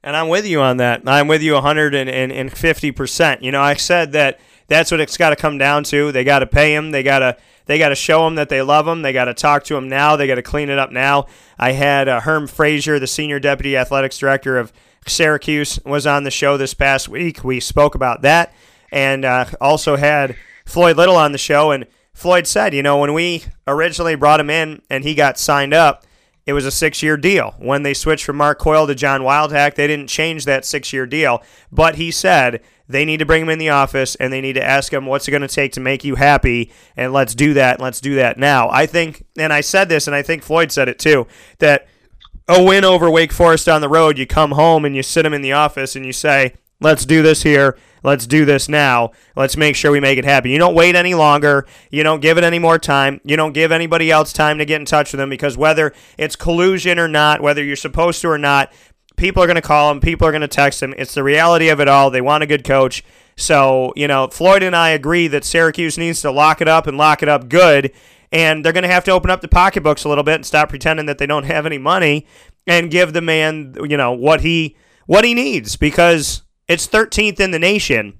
And I'm with you on that. I'm with you 150%. You know, I said that That's what it's got to come down to. They got to pay him. They got to they got to show him that they love him. They got to talk to him now. They got to clean it up now. I had uh, Herm Frazier, the senior deputy athletics director of Syracuse, was on the show this past week. We spoke about that, and uh, also had Floyd Little on the show. And Floyd said, you know, when we originally brought him in and he got signed up, it was a six year deal. When they switched from Mark Coyle to John Wildhack, they didn't change that six year deal. But he said they need to bring him in the office and they need to ask him what's it going to take to make you happy. And let's do that. And let's do that now. I think, and I said this, and I think Floyd said it too, that a win over Wake Forest on the road, you come home and you sit him in the office and you say, let's do this here. Let's do this now. Let's make sure we make it happen. You don't wait any longer. You don't give it any more time. You don't give anybody else time to get in touch with them because whether it's collusion or not, whether you're supposed to or not, people are going to call him. People are going to text him. It's the reality of it all. They want a good coach. So, you know, Floyd and I agree that Syracuse needs to lock it up and lock it up good. And they're going to have to open up the pocketbooks a little bit and stop pretending that they don't have any money and give the man, you know, what he what he needs because it's 13th in the nation,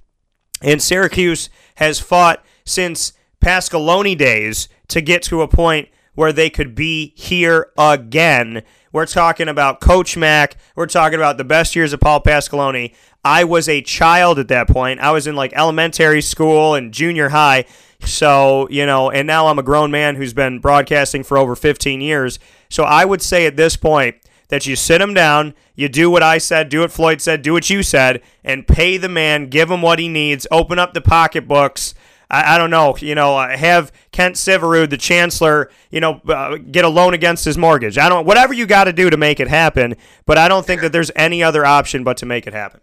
and Syracuse has fought since Pasqualoni days to get to a point where they could be here again. We're talking about Coach Mack. We're talking about the best years of Paul Pasqualoni. I was a child at that point. I was in like elementary school and junior high. So, you know, and now I'm a grown man who's been broadcasting for over 15 years. So I would say at this point, that you sit him down, you do what I said, do what Floyd said, do what you said, and pay the man, give him what he needs, open up the pocketbooks. I, I don't know, you know, uh, have Kent Syverud, the chancellor, you know, uh, get a loan against his mortgage. I don't, whatever you got to do to make it happen. But I don't think that there's any other option but to make it happen.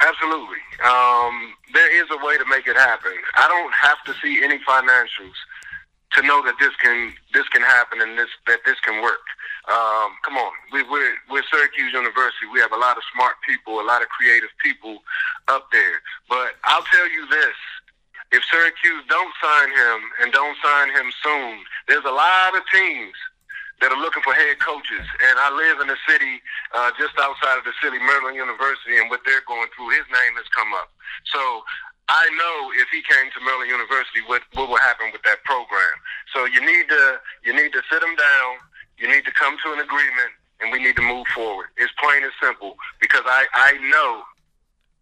Absolutely. Um, there is a way to make it happen. I don't have to see any financials to know that this can this can happen and this that this can work. Um, come on, we, we're we're Syracuse University. We have a lot of smart people, a lot of creative people up there. But I'll tell you this: if Syracuse don't sign him and don't sign him soon, there's a lot of teams that are looking for head coaches. And I live in a city uh, just outside of the city, Maryland University, and what they're going through, his name has come up. So I know if he came to Maryland University, what what will happen with that program. So you need to you need to sit him down you need to come to an agreement, and we need to move forward. It's plain and simple because I, I know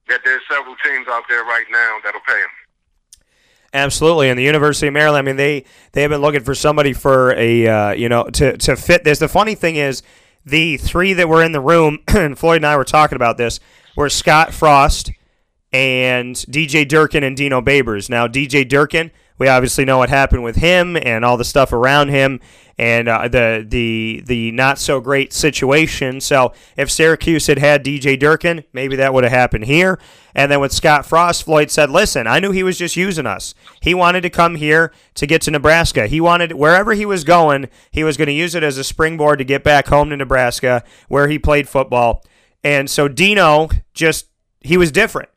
that there's several teams out there right now that'll pay him. Absolutely, and the University of Maryland. I mean, they they have been looking for somebody for a uh, you know to to fit this. The funny thing is, the three that were in the room, and Floyd and I were talking about this, were Scott Frost and DJ Durkin and Dino Babers. Now, DJ Durkin we obviously know what happened with him and all the stuff around him and uh, the the the not so great situation. So if Syracuse had had DJ Durkin, maybe that would have happened here. And then with Scott Frost, Floyd said, "Listen, I knew he was just using us. He wanted to come here to get to Nebraska. He wanted wherever he was going, he was going to use it as a springboard to get back home to Nebraska, where he played football." And so Dino just he was different.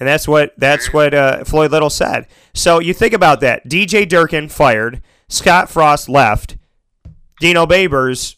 And that's what that's what uh, Floyd Little said. So you think about that. DJ Durkin fired, Scott Frost left, Dino Babers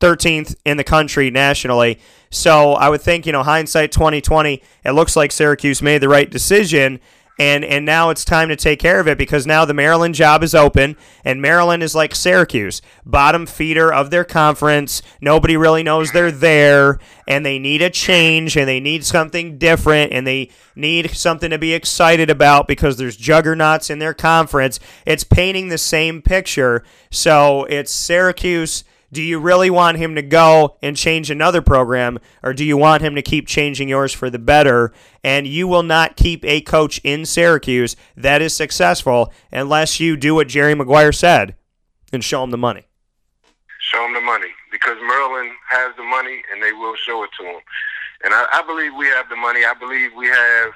13th in the country nationally. So I would think, you know, hindsight 2020, it looks like Syracuse made the right decision and and now it's time to take care of it because now the Maryland job is open and Maryland is like Syracuse, bottom feeder of their conference. Nobody really knows they're there and they need a change and they need something different and they need something to be excited about because there's juggernauts in their conference. It's painting the same picture. So it's Syracuse do you really want him to go and change another program, or do you want him to keep changing yours for the better? And you will not keep a coach in Syracuse that is successful unless you do what Jerry Maguire said and show him the money. Show him the money because Maryland has the money and they will show it to him. And I, I believe we have the money. I believe we have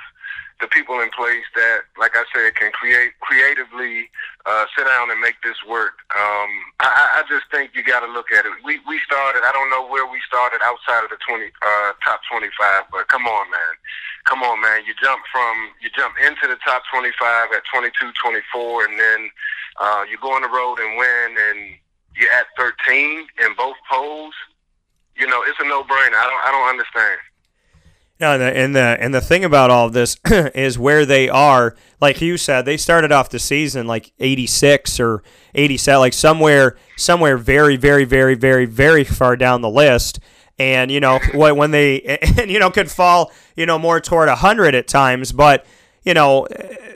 the people in place that, like I said, can create creatively uh, sit down and make this work. Um, I, I just think you got to look at it. We we started. I don't know where we started outside of the twenty uh, top twenty five, but come on, man, come on, man. You jump from you jump into the top twenty five at 22, 24, and then uh, you go on the road and win, and you're at thirteen in both polls. You know, it's a no brainer. I don't I don't understand. No, and the, and the and the thing about all of this is where they are. Like you said, they started off the season like 86 or 87, like somewhere somewhere very very very very very far down the list. And you know when they and you know could fall you know more toward 100 at times, but you know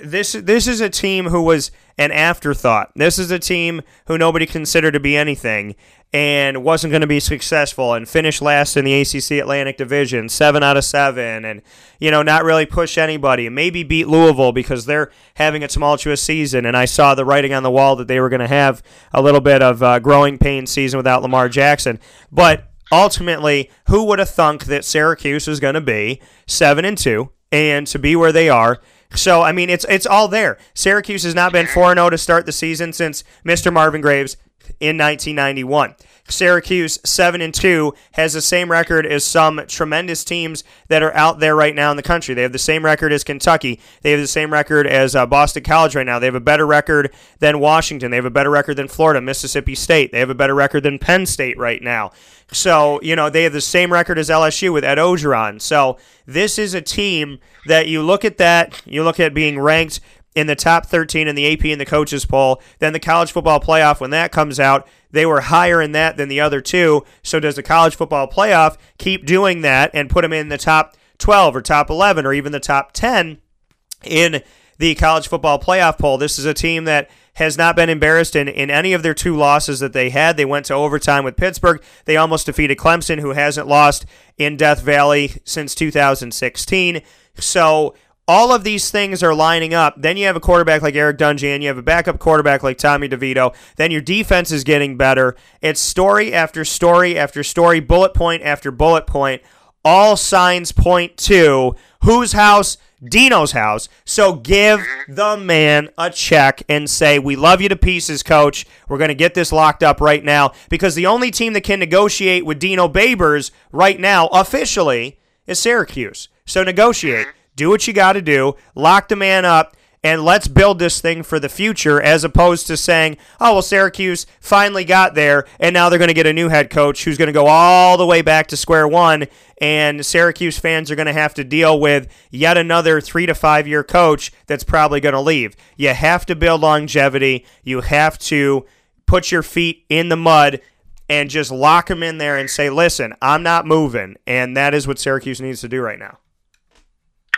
this this is a team who was an afterthought. This is a team who nobody considered to be anything and wasn't going to be successful and finish last in the ACC Atlantic Division, seven out of seven, and you know not really push anybody. Maybe beat Louisville because they're having a tumultuous season, and I saw the writing on the wall that they were going to have a little bit of uh, growing pain season without Lamar Jackson. But ultimately, who would have thunk that Syracuse was going to be seven and two and to be where they are? So I mean, it's it's all there. Syracuse has not been four zero to start the season since Mr. Marvin Graves in 1991. Syracuse 7 and 2 has the same record as some tremendous teams that are out there right now in the country. They have the same record as Kentucky. They have the same record as uh, Boston College right now. They have a better record than Washington. They have a better record than Florida, Mississippi State. They have a better record than Penn State right now. So, you know, they have the same record as LSU with Ed Orgeron. So, this is a team that you look at that, you look at being ranked in the top 13 in the AP and the coaches poll. Then the college football playoff, when that comes out, they were higher in that than the other two. So does the college football playoff keep doing that and put them in the top 12 or top 11 or even the top 10 in the college football playoff poll? This is a team that has not been embarrassed in, in any of their two losses that they had. They went to overtime with Pittsburgh. They almost defeated Clemson, who hasn't lost in Death Valley since 2016. So all of these things are lining up. Then you have a quarterback like Eric Dungey, you have a backup quarterback like Tommy DeVito. Then your defense is getting better. It's story after story after story, bullet point after bullet point. All signs point to whose house? Dino's house. So give the man a check and say, We love you to pieces, coach. We're going to get this locked up right now because the only team that can negotiate with Dino Babers right now, officially, is Syracuse. So negotiate. Do what you got to do. Lock the man up. And let's build this thing for the future as opposed to saying, oh, well, Syracuse finally got there, and now they're going to get a new head coach who's going to go all the way back to square one, and Syracuse fans are going to have to deal with yet another three to five year coach that's probably going to leave. You have to build longevity. You have to put your feet in the mud and just lock them in there and say, listen, I'm not moving. And that is what Syracuse needs to do right now.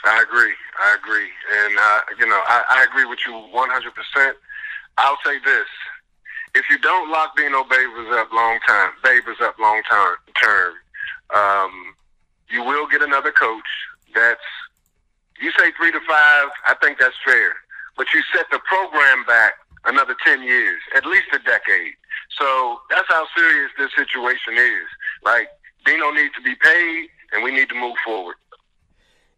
I agree. I agree, and uh, you know, I, I agree with you 100. percent I'll say this: if you don't lock Dino Babers up long time, Babers up long term, term, um, you will get another coach. That's you say three to five. I think that's fair, but you set the program back another 10 years, at least a decade. So that's how serious this situation is. Like Dino needs to be paid, and we need to move forward.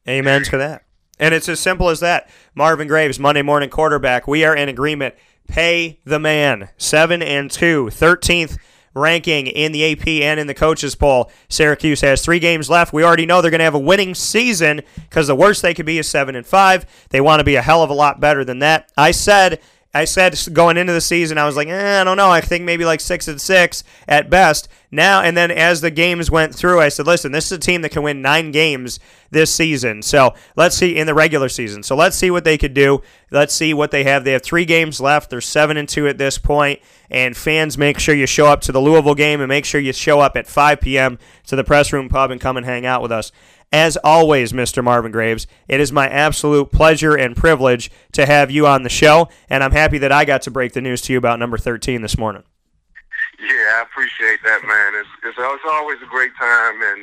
Amen to that. And it's as simple as that. Marvin Graves, Monday morning quarterback. We are in agreement. Pay the man. 7 and 2, 13th ranking in the AP and in the coaches poll. Syracuse has 3 games left. We already know they're going to have a winning season cuz the worst they could be is 7 and 5. They want to be a hell of a lot better than that. I said I said going into the season, I was like, eh, I don't know. I think maybe like six and six at best. Now and then, as the games went through, I said, listen, this is a team that can win nine games this season. So let's see in the regular season. So let's see what they could do. Let's see what they have. They have three games left. They're seven and two at this point. And fans, make sure you show up to the Louisville game and make sure you show up at 5 p.m. to the press room pub and come and hang out with us. As always, Mr. Marvin Graves, it is my absolute pleasure and privilege to have you on the show, and I'm happy that I got to break the news to you about number 13 this morning. Yeah, I appreciate that, man. It's, it's, it's always a great time, and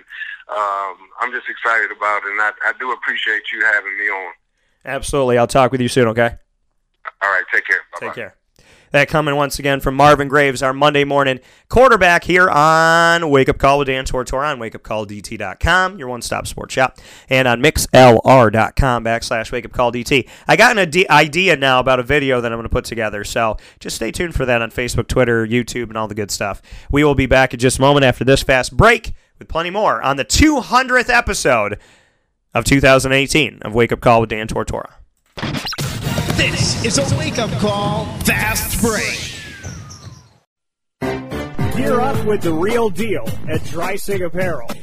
um, I'm just excited about it, and I, I do appreciate you having me on. Absolutely. I'll talk with you soon, okay? All right, take care. Bye-bye. Take care. That coming once again from Marvin Graves, our Monday morning quarterback here on Wake Up Call with Dan Tortora on wakeupcalldt.com, your one stop sports shop, and on mixlr.com backslash wakeupcalldt. I got an idea now about a video that I'm going to put together, so just stay tuned for that on Facebook, Twitter, YouTube, and all the good stuff. We will be back in just a moment after this fast break with plenty more on the 200th episode of 2018 of Wake Up Call with Dan Tortora. This is a wake up call, fast break. Gear up with the real deal at Dry Dreissig Apparel.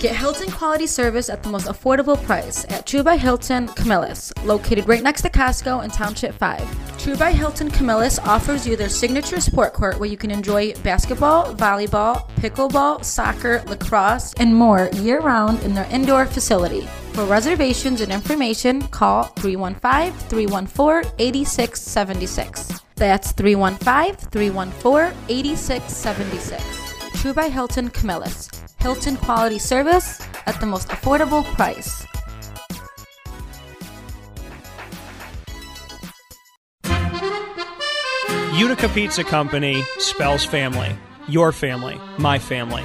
Get Hilton quality service at the most affordable price at True by Hilton Camillus, located right next to Costco in Township 5. True by Hilton Camillus offers you their signature sport court where you can enjoy basketball, volleyball, pickleball, soccer, lacrosse, and more year round in their indoor facility. For reservations and information, call 315 314 8676. That's 315 314 8676. True by Hilton Camillus. Hilton quality service at the most affordable price. Utica Pizza Company spells family. Your family, my family,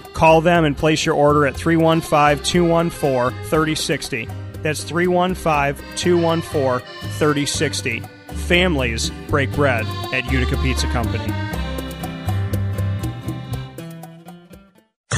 Call them and place your order at 315 214 3060. That's 315 214 3060. Families break bread at Utica Pizza Company.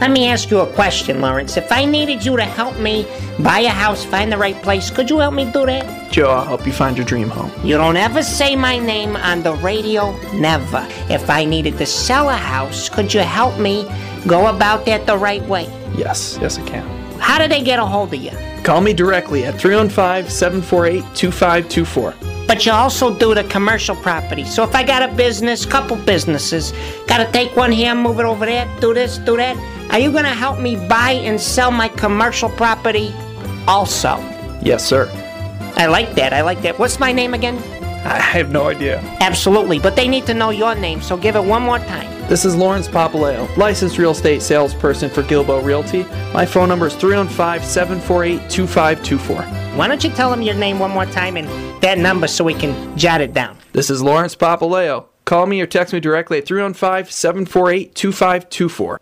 Let me ask you a question, Lawrence. If I needed you to help me buy a house, find the right place, could you help me do that? Joe, I'll help you find your dream home. You don't ever say my name on the radio, never. If I needed to sell a house, could you help me go about that the right way? Yes, yes, I can. How do they get a hold of you? Call me directly at 315 748 2524. But you also do the commercial property. So if I got a business, couple businesses, gotta take one here, move it over there, do this, do that. Are you gonna help me buy and sell my commercial property also? Yes, sir. I like that. I like that. What's my name again? I have no idea. Absolutely, but they need to know your name, so give it one more time. This is Lawrence Papaleo, licensed real estate salesperson for Gilbo Realty. My phone number is 315 748 2524. Why don't you tell him your name one more time and that number so we can jot it down? This is Lawrence Papaleo. Call me or text me directly at 315 748 2524.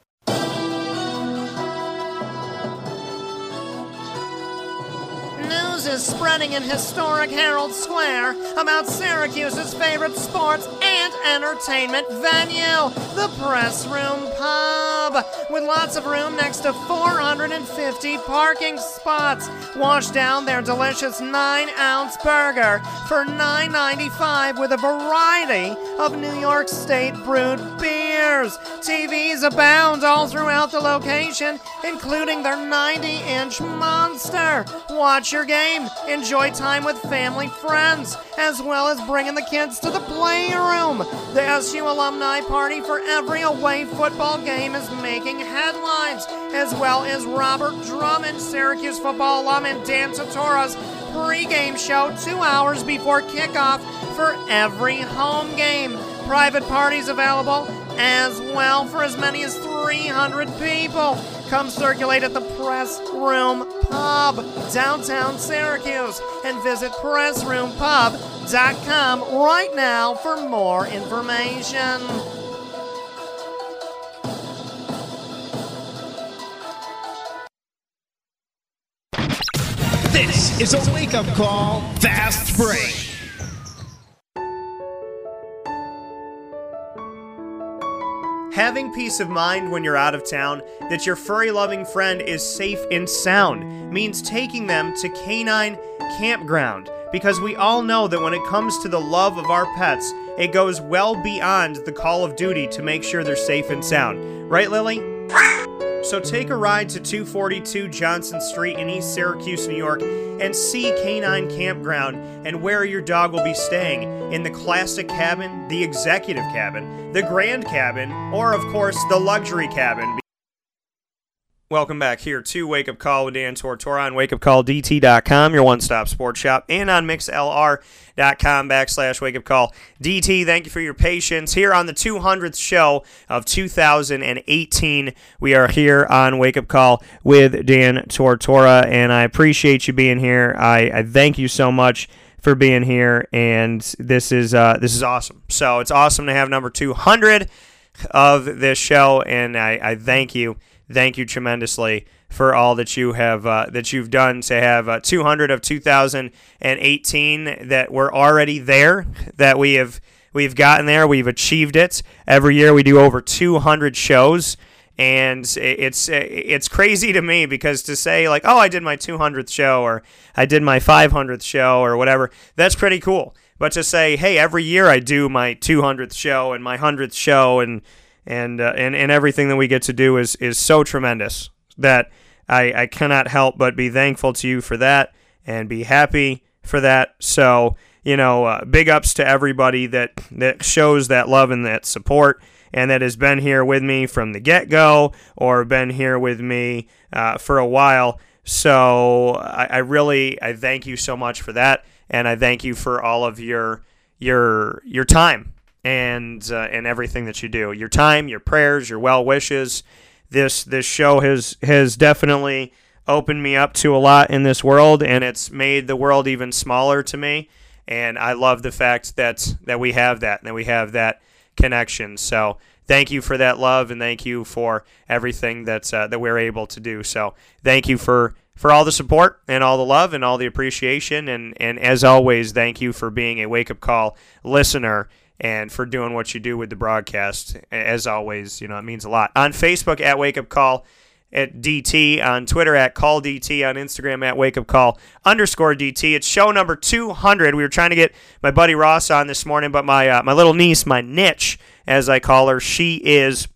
Is spreading in historic Herald Square about Syracuse's favorite sports and entertainment venue, the Press Room Pub, with lots of room next to 450 parking spots. Wash down their delicious 9-ounce burger for $9.95 with a variety of New York State brewed beers. TVs abound all throughout the location, including their 90-inch monster. Watch your game, enjoy time with family friends, as well as bringing the kids to the playroom. The SU Alumni Party for every away football game is making headlines, as well as Robert Drummond, Syracuse football alum, and Dan Tortora's pregame show two hours before kickoff for every home game. Private parties available as well for as many as 300 people. Come circulate at the Press Room Pub, downtown Syracuse, and visit PressRoomPub.com right now for more information. This is a wake up call, fast break. Having peace of mind when you're out of town that your furry loving friend is safe and sound means taking them to Canine Campground because we all know that when it comes to the love of our pets, it goes well beyond the call of duty to make sure they're safe and sound. Right, Lily? So take a ride to 242 Johnson Street in East Syracuse, New York, and see Canine Campground and where your dog will be staying in the classic cabin, the executive cabin, the grand cabin, or of course the luxury cabin. Welcome back here to Wake Up Call with Dan Tortora on wakeupcalldt.com, your one-stop sports shop, and on mixlr.com backslash Wake Up Call DT. Thank you for your patience. Here on the 200th show of 2018, we are here on Wake Up Call with Dan Tortora, and I appreciate you being here. I, I thank you so much for being here, and this is uh, this is awesome. So it's awesome to have number 200 of this show, and I, I thank you thank you tremendously for all that you have uh, that you've done to have uh, 200 of 2018 that we're already there that we have we've gotten there we've achieved it. Every year we do over 200 shows and it's it's crazy to me because to say like oh I did my 200th show or I did my 500th show or whatever that's pretty cool. But to say hey every year I do my 200th show and my 100th show and and uh, and and everything that we get to do is is so tremendous that I I cannot help but be thankful to you for that and be happy for that. So you know, uh, big ups to everybody that that shows that love and that support and that has been here with me from the get go or been here with me uh, for a while. So I, I really I thank you so much for that, and I thank you for all of your your your time and uh, and everything that you do. Your time, your prayers, your well wishes. This this show has has definitely opened me up to a lot in this world, and it's made the world even smaller to me. And I love the fact that that we have that, that we have that connection. So thank you for that love, and thank you for everything that's uh, that we're able to do. So thank you for for all the support and all the love and all the appreciation and and as always thank you for being a wake up call listener and for doing what you do with the broadcast. As always, you know, it means a lot. On Facebook at Wake Up Call at DT, on Twitter at Call DT, on Instagram at Wake Up Call underscore DT. It's show number 200. We were trying to get my buddy Ross on this morning, but my uh, my little niece, my niche, as I call her, she is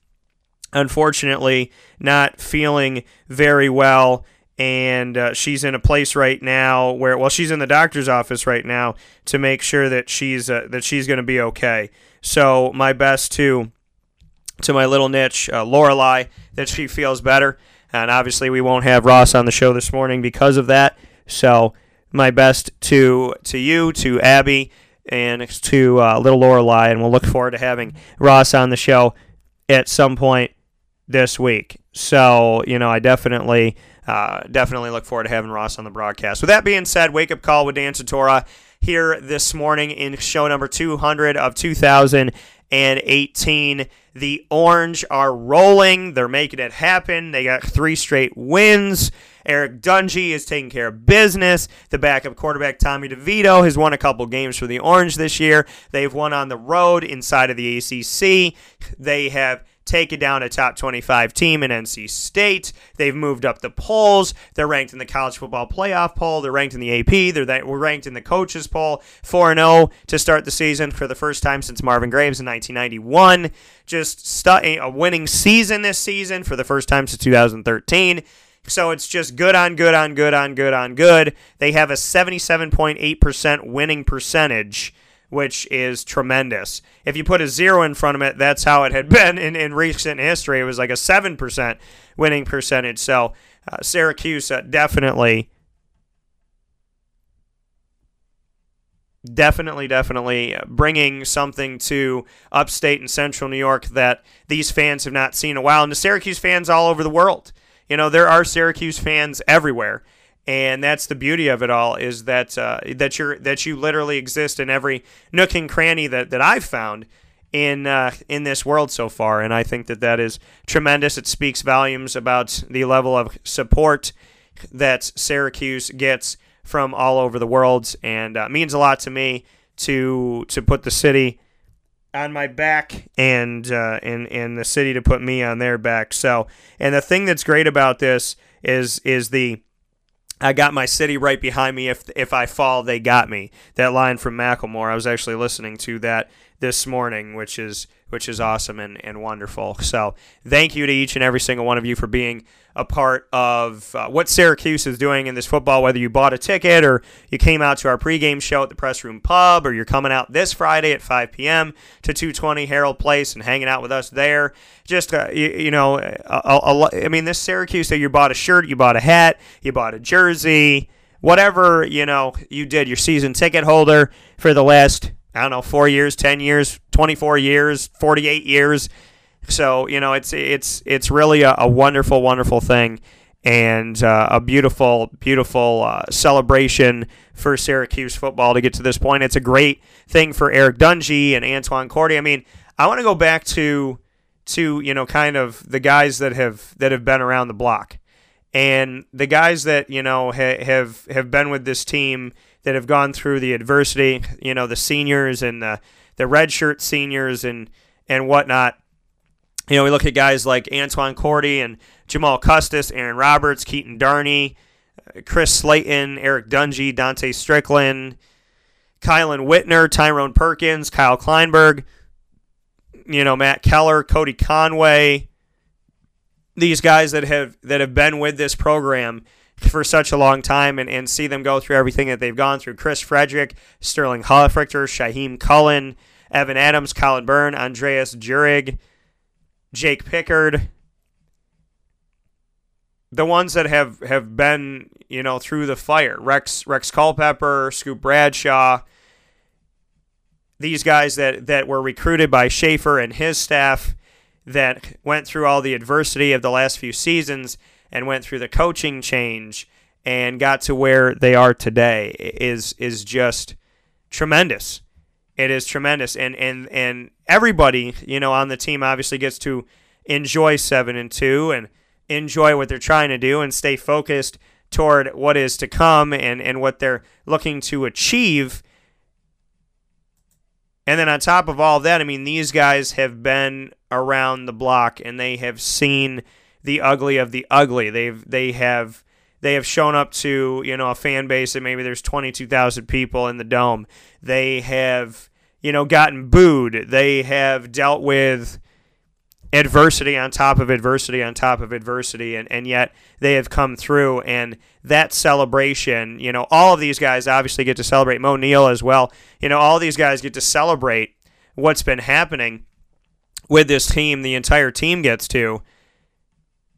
unfortunately not feeling very well and uh, she's in a place right now where well she's in the doctor's office right now to make sure that she's uh, that she's going to be okay. So my best to to my little niche uh, Lorelai that she feels better. And obviously we won't have Ross on the show this morning because of that. So my best to to you to Abby and to uh, little Lorelai and we'll look forward to having Ross on the show at some point this week. So, you know, I definitely, uh, definitely look forward to having Ross on the broadcast. With that being said, wake up call with Dan Tortora here this morning in show number 200 of 2018. The Orange are rolling. They're making it happen. They got three straight wins. Eric Dungey is taking care of business. The backup quarterback Tommy DeVito has won a couple games for the Orange this year. They've won on the road inside of the ACC. They have taken down a top 25 team in NC State. They've moved up the polls. They're ranked in the college football playoff poll. They're ranked in the AP. They're ranked in the coaches poll 4 0 to start the season for the first time since Marvin Graves in 1991. Just stu- a winning season this season for the first time since 2013. So it's just good on good on good on good on good. They have a 77.8% winning percentage, which is tremendous. If you put a zero in front of it, that's how it had been in, in recent history. It was like a 7% winning percentage. So uh, Syracuse uh, definitely. Definitely, definitely bringing something to upstate and central New York that these fans have not seen in a while, and the Syracuse fans all over the world. You know, there are Syracuse fans everywhere, and that's the beauty of it all is that uh, that you're that you literally exist in every nook and cranny that, that I've found in uh, in this world so far, and I think that that is tremendous. It speaks volumes about the level of support that Syracuse gets from all over the world, and uh, means a lot to me to to put the city on my back and uh, and and the city to put me on their back. So, and the thing that's great about this is is the I got my city right behind me. If if I fall, they got me. That line from Macklemore. I was actually listening to that this morning, which is which is awesome and, and wonderful. So thank you to each and every single one of you for being a part of uh, what Syracuse is doing in this football, whether you bought a ticket or you came out to our pregame show at the Press Room Pub or you're coming out this Friday at 5 p.m. to 220 Herald Place and hanging out with us there. Just, uh, you, you, know, a, a, a, I mean, this Syracuse, that you bought a shirt, you bought a hat, you bought a jersey, whatever, you know, you did, your season ticket holder for the last I don't know, four years, ten years, twenty four years, forty eight years. So you know, it's it's it's really a, a wonderful, wonderful thing, and uh, a beautiful, beautiful uh, celebration for Syracuse football to get to this point. It's a great thing for Eric Dungey and Antwan Cordy. I mean, I want to go back to to you know kind of the guys that have that have been around the block, and the guys that you know ha- have have been with this team that have gone through the adversity, you know, the seniors and the, the redshirt seniors and, and whatnot. You know, we look at guys like Antwan Cordy and Jamal Custis, Aaron Roberts, Keaton Darney, uh, Chris Slayton, Eric Dungey, Dante Strickland, Kylan Whitner, Tyrone Perkins, Kyle Kleinberg, you know, Matt Keller, Cody Conway, these guys that have that have been with this program for such a long time and, and see them go through everything that they've gone through. Chris Frederick, Sterling Hofrichter, Shyheim Cullen, Evan Adams, Colin Byrne, Andreas Jurig, Jake Pickard. The ones that have, have been, you know, through the fire. Rex Rex Culpepper, Scoop Bradshaw. These guys that, that were recruited by Shafer and his staff that went through all the adversity of the last few seasons – and went through the coaching change and got to where they are today is is just tremendous. It is tremendous, and and and everybody you know on the team obviously gets to enjoy seven and two and enjoy what they're trying to do and stay focused toward what is to come and and what they're looking to achieve. And then on top of all that, I mean, these guys have been around the block and they have seen the ugly of the ugly. They've they have they have shown up to you know a fan base that maybe there's 22,000 people in the dome. They have you know gotten booed. They have dealt with adversity on top of adversity on top of adversity and, and yet they have come through and that celebration you know all of these guys obviously get to celebrate mo neal as well you know all these guys get to celebrate what's been happening with this team the entire team gets to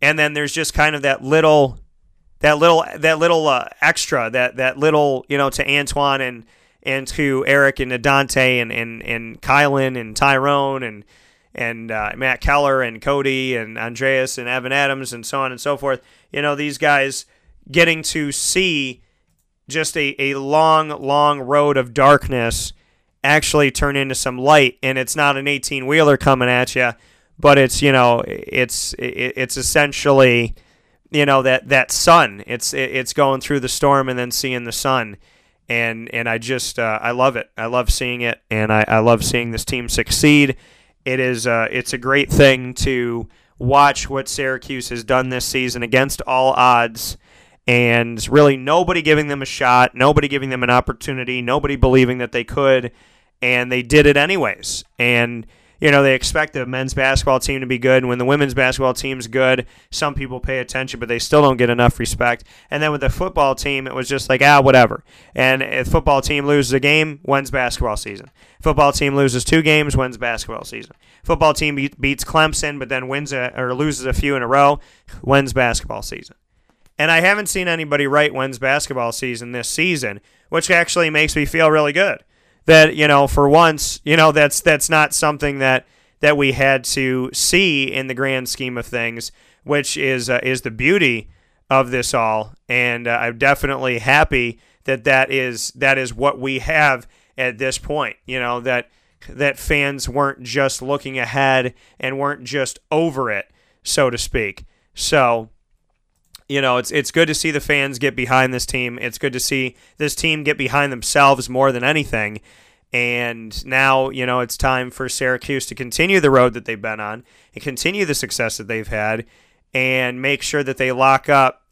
and then there's just kind of that little that little that little uh, extra that that little you know to Antwan and and to Eric and to Dante and and and Kylan and Tyrone and and uh, Matt Keller and Cody and Andreas and Evan Adams and so on and so forth. You know, these guys getting to see just a, a long, long road of darkness actually turn into some light. And it's not an 18 wheeler coming at you, but it's, you know, it's, it's essentially, you know, that, that sun. It's, it's going through the storm and then seeing the sun. And, and I just, uh, I love it. I love seeing it. And I, I love seeing this team succeed. It is, uh, it's a great thing to watch what Syracuse has done this season against all odds and really nobody giving them a shot, nobody giving them an opportunity, nobody believing that they could, and they did it anyways. And you know, they expect the men's basketball team to be good. And when the women's basketball team's good, some people pay attention, but they still don't get enough respect. And then with the football team, it was just like, ah, whatever. And if football team loses a game, when's basketball season? Football team loses two games, when's basketball season? Football team beats Clemson, but then wins a, or loses a few in a row, when's basketball season? And I haven't seen anybody write when's basketball season this season, which actually makes me feel really good. That, you know, for once, you know, that's that's not something that that we had to see in the grand scheme of things, which is uh, is the beauty of this all. And uh, I'm definitely happy that that is that is what we have at this point. You know that that fans weren't just looking ahead and weren't just over it, so to speak. So you know, it's it's good to see the fans get behind this team. It's good to see this team get behind themselves more than anything. And now, you know, it's time for Syracuse to continue the road that they've been on and continue the success that they've had and make sure that they lock up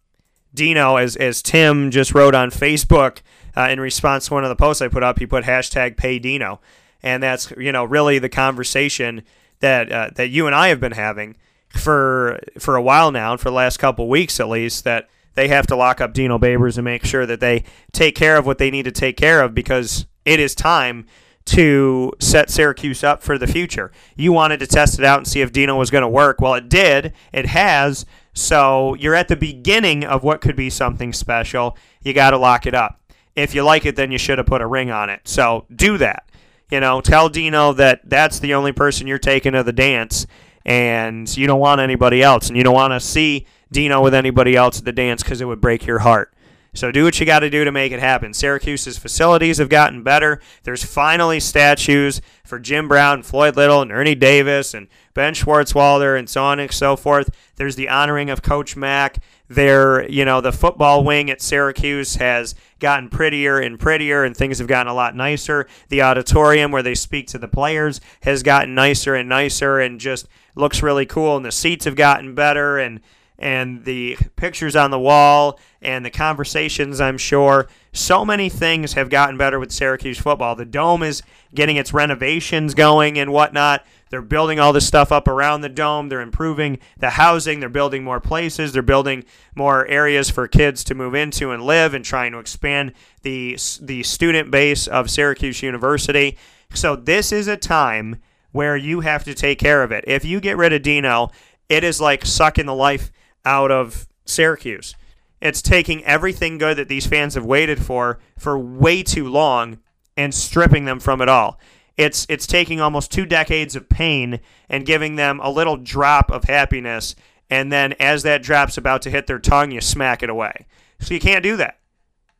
Dino, as, as Tim just wrote on Facebook uh, in response to one of the posts I put up. He put hashtag pay Dino. And that's, you know, really the conversation that, uh, that you and I have been having for for a while now, and for the last couple weeks at least, that they have to lock up Dino Babers and make sure that they take care of what they need to take care of because it is time to set Syracuse up for the future. You wanted to test it out and see if Dino was going to work. Well, it did. It has. So you're at the beginning of what could be something special. You got to lock it up. If you like it, then you should have put a ring on it. So do that. You know, tell Dino that that's the only person you're taking to the dance and you don't want anybody else, and you don't want to see Dino with anybody else at the dance because it would break your heart. So do what you got to do to make it happen. Syracuse's facilities have gotten better. There's finally statues for Jim Brown, Floyd Little, and Ernie Davis, and Ben Schwartzwalder, and so on and so forth. There's the honoring of Coach Mack. There, you know, the football wing at Syracuse has gotten prettier and prettier, and things have gotten a lot nicer. The auditorium where they speak to the players has gotten nicer and nicer, and just looks really cool. And the seats have gotten better, and and the pictures on the wall and the conversations, I'm sure. So many things have gotten better with Syracuse football. The dome is getting its renovations going and whatnot. They're building all this stuff up around the dome. They're improving the housing. They're building more places. They're building more areas for kids to move into and live and trying to expand the, the student base of Syracuse University. So, this is a time where you have to take care of it. If you get rid of Dino, it is like sucking the life out of Syracuse. It's taking everything good that these fans have waited for for way too long and stripping them from it all. It's it's taking almost two decades of pain and giving them a little drop of happiness, and then as that drop's about to hit their tongue, you smack it away. So you can't do that.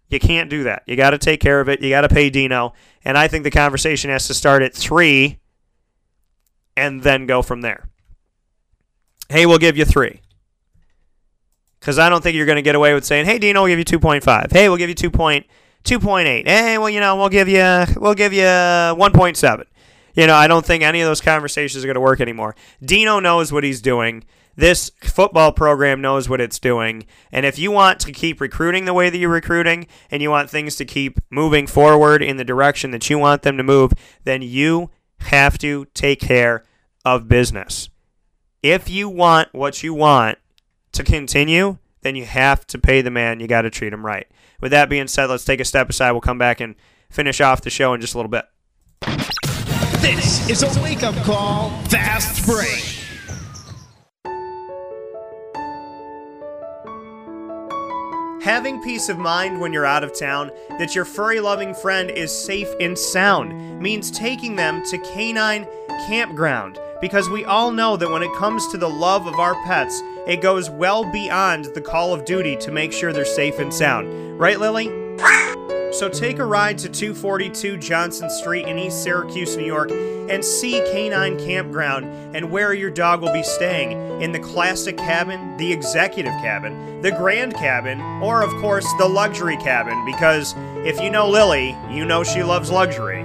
You can't do that. You got to take care of it. You got to pay Dino, and I think the conversation has to start at three, and then go from there. Hey, we'll give you three because I don't think you're going to get away with saying, "Hey, Dino, we'll give you 2.5. Hey, we'll give you 2.2.8. Hey, well, you know, we'll give you we'll give you 1.7." You know, I don't think any of those conversations are going to work anymore. Dino knows what he's doing. This football program knows what it's doing. And if you want to keep recruiting the way that you're recruiting and you want things to keep moving forward in the direction that you want them to move, then you have to take care of business. If you want what you want, to continue, then you have to pay the man. You got to treat him right. With that being said, let's take a step aside. We'll come back and finish off the show in just a little bit. This is a wake up call, fast break. Having peace of mind when you're out of town that your furry loving friend is safe and sound means taking them to Canine Campground because we all know that when it comes to the love of our pets, it goes well beyond the call of duty to make sure they're safe and sound. Right, Lily? So take a ride to 242 Johnson Street in East Syracuse, New York, and see Canine Campground and where your dog will be staying in the classic cabin, the executive cabin, the grand cabin, or of course the luxury cabin, because if you know Lily, you know she loves luxury.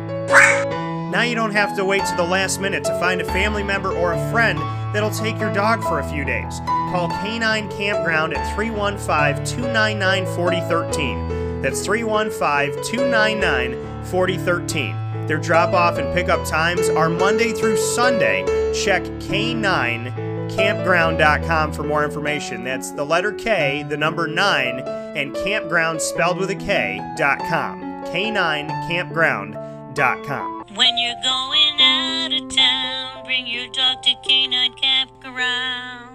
Now you don't have to wait to the last minute to find a family member or a friend that'll take your dog for a few days. Call Canine Campground at 315 299 4013. That's 315 299 4013. Their drop off and pickup times are Monday through Sunday. Check K9campground.com for more information. That's the letter K, the number 9, and campground spelled with a K.com. K9campground.com. When you're going out of town, bring your dog to Canine Campground.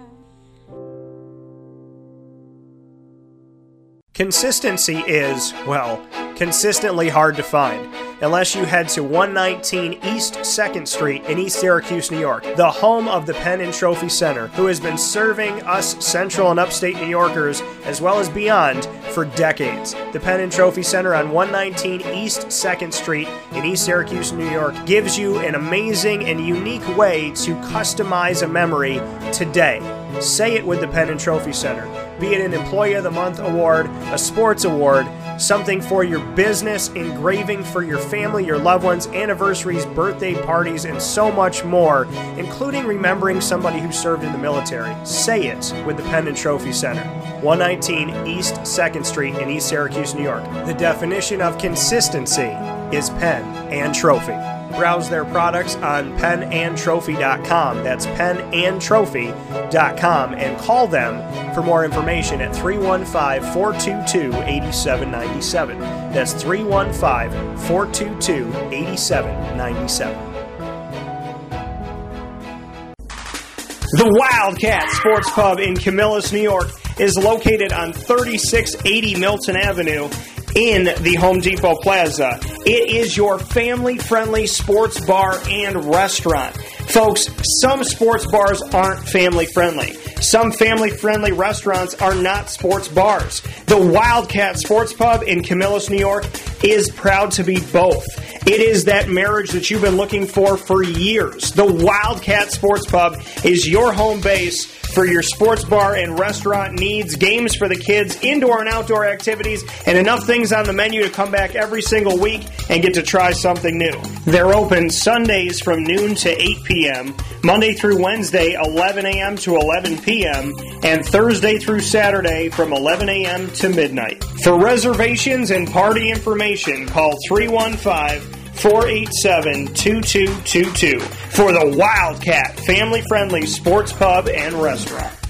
Consistency is, well, consistently hard to find unless you head to 119 East 2nd Street in East Syracuse, New York, the home of the Pen and Trophy Center, who has been serving us central and upstate New Yorkers as well as beyond for decades. The Pen and Trophy Center on 119 East 2nd Street in East Syracuse, New York gives you an amazing and unique way to customize a memory today. Say it with the Pen and Trophy Center. Be it an Employee of the Month award, a sports award, something for your business, engraving for your family, your loved ones, anniversaries, birthday parties, and so much more, including remembering somebody who served in the military. Say it with the Pen and Trophy Center. 119 East 2nd Street in East Syracuse, New York. The definition of consistency is pen and trophy. Browse their products on penandtrophy.com. That's penandtrophy.com and call them for more information at 315 422 8797. That's 315 422 8797. The Wildcat Sports Pub in Camillus, New York is located on 3680 Milton Avenue in the Home Depot Plaza. It is your family friendly sports bar and restaurant. Folks, some sports bars aren't family friendly. Some family friendly restaurants are not sports bars. The Wildcat Sports Pub in Camillus, New York is proud to be both. It is that marriage that you've been looking for for years. The Wildcat Sports Pub is your home base for your sports bar and restaurant needs, games for the kids, indoor and outdoor activities, and enough things on the menu to come back every single week and get to try something new. They're open Sundays from noon to 8 p.m., Monday through Wednesday, 11 a.m. to 11 p.m., and Thursday through Saturday from 11 a.m. to midnight. For reservations and party information, call 315 487 2222 for the Wildcat family friendly sports pub and restaurant.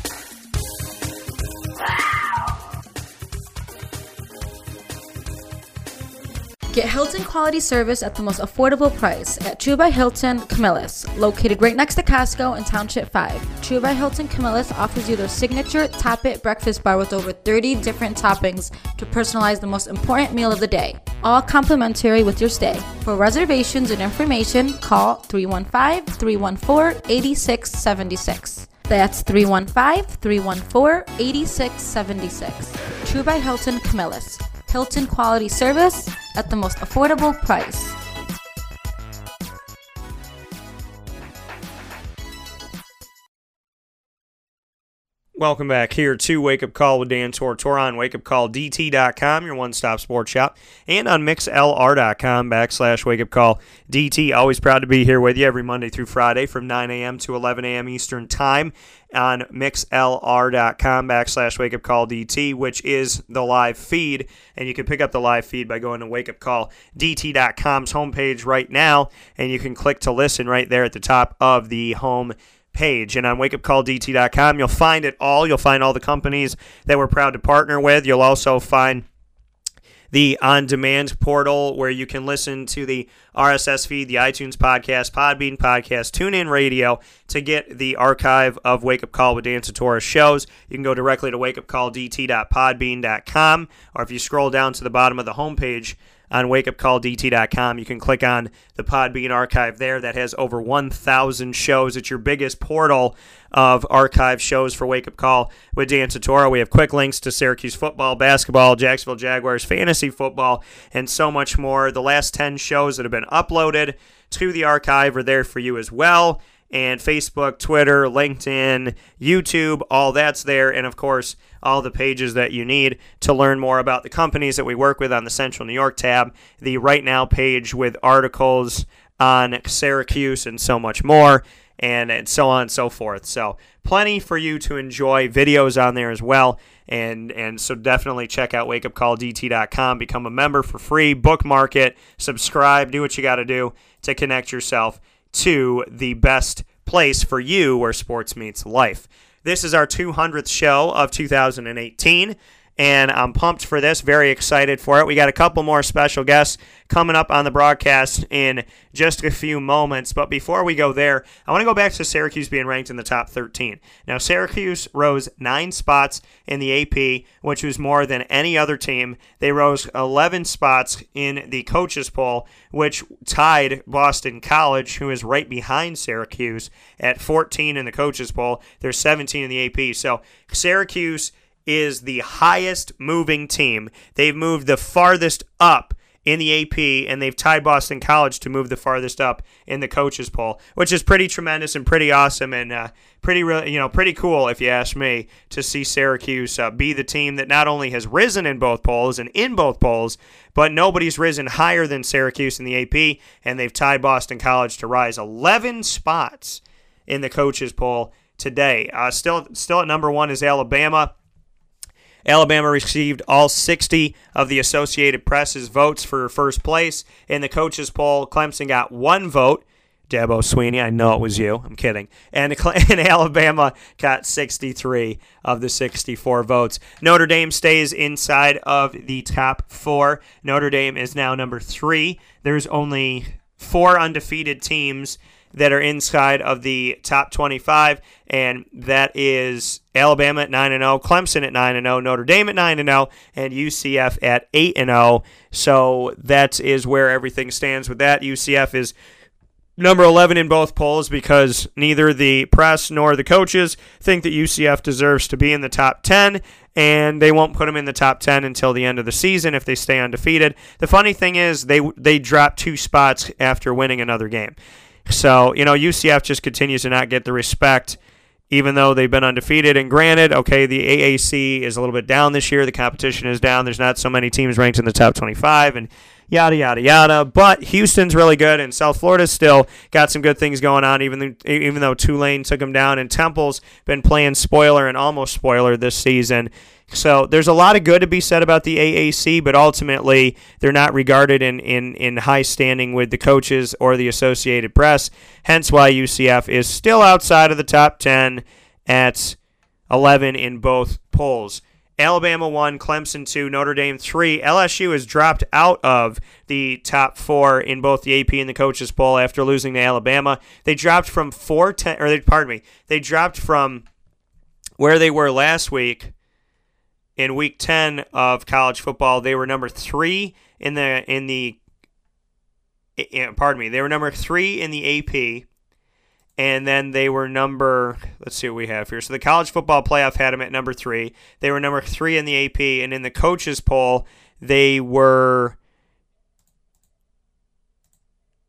Get Hilton quality service at the most affordable price at True by Hilton Camillus, located right next to Costco in Township 5. True by Hilton Camillus offers you their signature Top It breakfast bar with over 30 different toppings to personalize the most important meal of the day, all complimentary with your stay. For reservations and information, call 315 314 8676. That's 315 314 8676. True by Hilton Camillus. Hilton quality service at the most affordable price. Welcome back here to Wake Up Call with Dan Tortora on wakeupcalldt.com, your one stop sports shop, and on mixlr.com backslash wake up call DT. Always proud to be here with you every Monday through Friday from 9 a.m. to 11 a.m. Eastern Time on mixlr.com backslash wake up call DT, which is the live feed. And you can pick up the live feed by going to wakeupcalldt.com's homepage right now, and you can click to listen right there at the top of the home page. And on wakeupcalldt.com, you'll find it all. You'll find all the companies that we're proud to partner with. You'll also find the on demand portal where you can listen to the RSS feed, the iTunes podcast, Podbean podcast, TuneIn Radio to get the archive of Wake Up Call with Dan Tortora shows. You can go directly to wakeupcalldt.podbean.com, or if you scroll down to the bottom of the homepage, on wakeupcalldt.com. You can click on the Podbean archive there that has over 1,000 shows. It's your biggest portal of archive shows for Wake Up Call with Dan Tortora. We have quick links to Syracuse football, basketball, Jacksonville Jaguars, fantasy football, and so much more. The last 10 shows that have been uploaded to the archive are there for you as well. And Facebook, Twitter, LinkedIn, YouTube, all that's there. And of course, all the pages that you need to learn more about the companies that we work with on the Central New York tab, the Right Now page with articles on Syracuse and so much more, and, and so on and so forth. So, plenty for you to enjoy, videos on there as well. And, and so definitely check out wakeupcalldt.com, become a member for free, bookmark it, subscribe, do what you got to do to connect yourself to the best place for you where sports meets life. This is our 200th show of 2018, and I'm pumped for this, very excited for it. We got a couple more special guests coming up on the broadcast in just a few moments. But before we go there, I want to go back to Syracuse being ranked in the top 13. Now, Syracuse rose nine spots in the AP, which was more than any other team. They rose 11 spots in the coaches poll, which tied Boston College, who is right behind Syracuse, at 14 in the coaches poll. They're 17 in the AP. So Syracuse is the highest moving team. They've moved the farthest up in the AP, and they've tied Boston College to move the farthest up in the coaches poll, which is pretty tremendous and pretty awesome and uh, pretty re- you know pretty cool if you ask me to see Syracuse uh, be the team that not only has risen in both polls and in both polls, but nobody's risen higher than Syracuse in the AP, and they've tied Boston College to rise 11 spots in the coaches poll today. Uh, still, still at number one is Alabama. Alabama received all 60 of the Associated Press's votes for first place. In the coaches' poll, Clemson got one vote. Dabo Swinney, I know it was you. I'm kidding. And, and Alabama got 63 of the 64 votes. Notre Dame stays inside of the top four. Notre Dame is now number three. There's only four undefeated teams that are inside of the top 25, and that is Alabama at 9 and 0, Clemson at 9 and 0, Notre Dame at 9 and 0, and UCF at 8 and 0. So that is where everything stands with that. UCF is number 11 in both polls because neither the press nor the coaches think that UCF deserves to be in the top 10 and they won't put them in the top 10 until the end of the season if they stay undefeated. The funny thing is they they dropped two spots after winning another game. So, you know, UCF just continues to not get the respect, even though they've been undefeated. And granted, okay, the AAC is a little bit down this year. The competition is down. There's not so many teams ranked in the top 25, and yada, yada, yada. But Houston's really good, and South Florida's still got some good things going on, even, though, even though Tulane took them down. And Temple's been playing spoiler and almost spoiler this season. So there's a lot of good to be said about the AAC, but ultimately they're not regarded in, in, in high standing with the coaches or the Associated Press. Hence why UCF is still outside of the top 10 at 11 in both polls. Alabama 1, Clemson 2, Notre Dame 3. LSU has dropped out of the top four in both the AP and the coaches poll after losing to Alabama. They dropped from 4 10, or they, pardon me, they dropped from where they were last week in week 10 of college football. They were number 3 in the in the in, pardon me, they were number 3 in the AP and then they were number let's see what we have here. So the college football playoff had them at number three. They were number three in the ap and in the coaches poll they were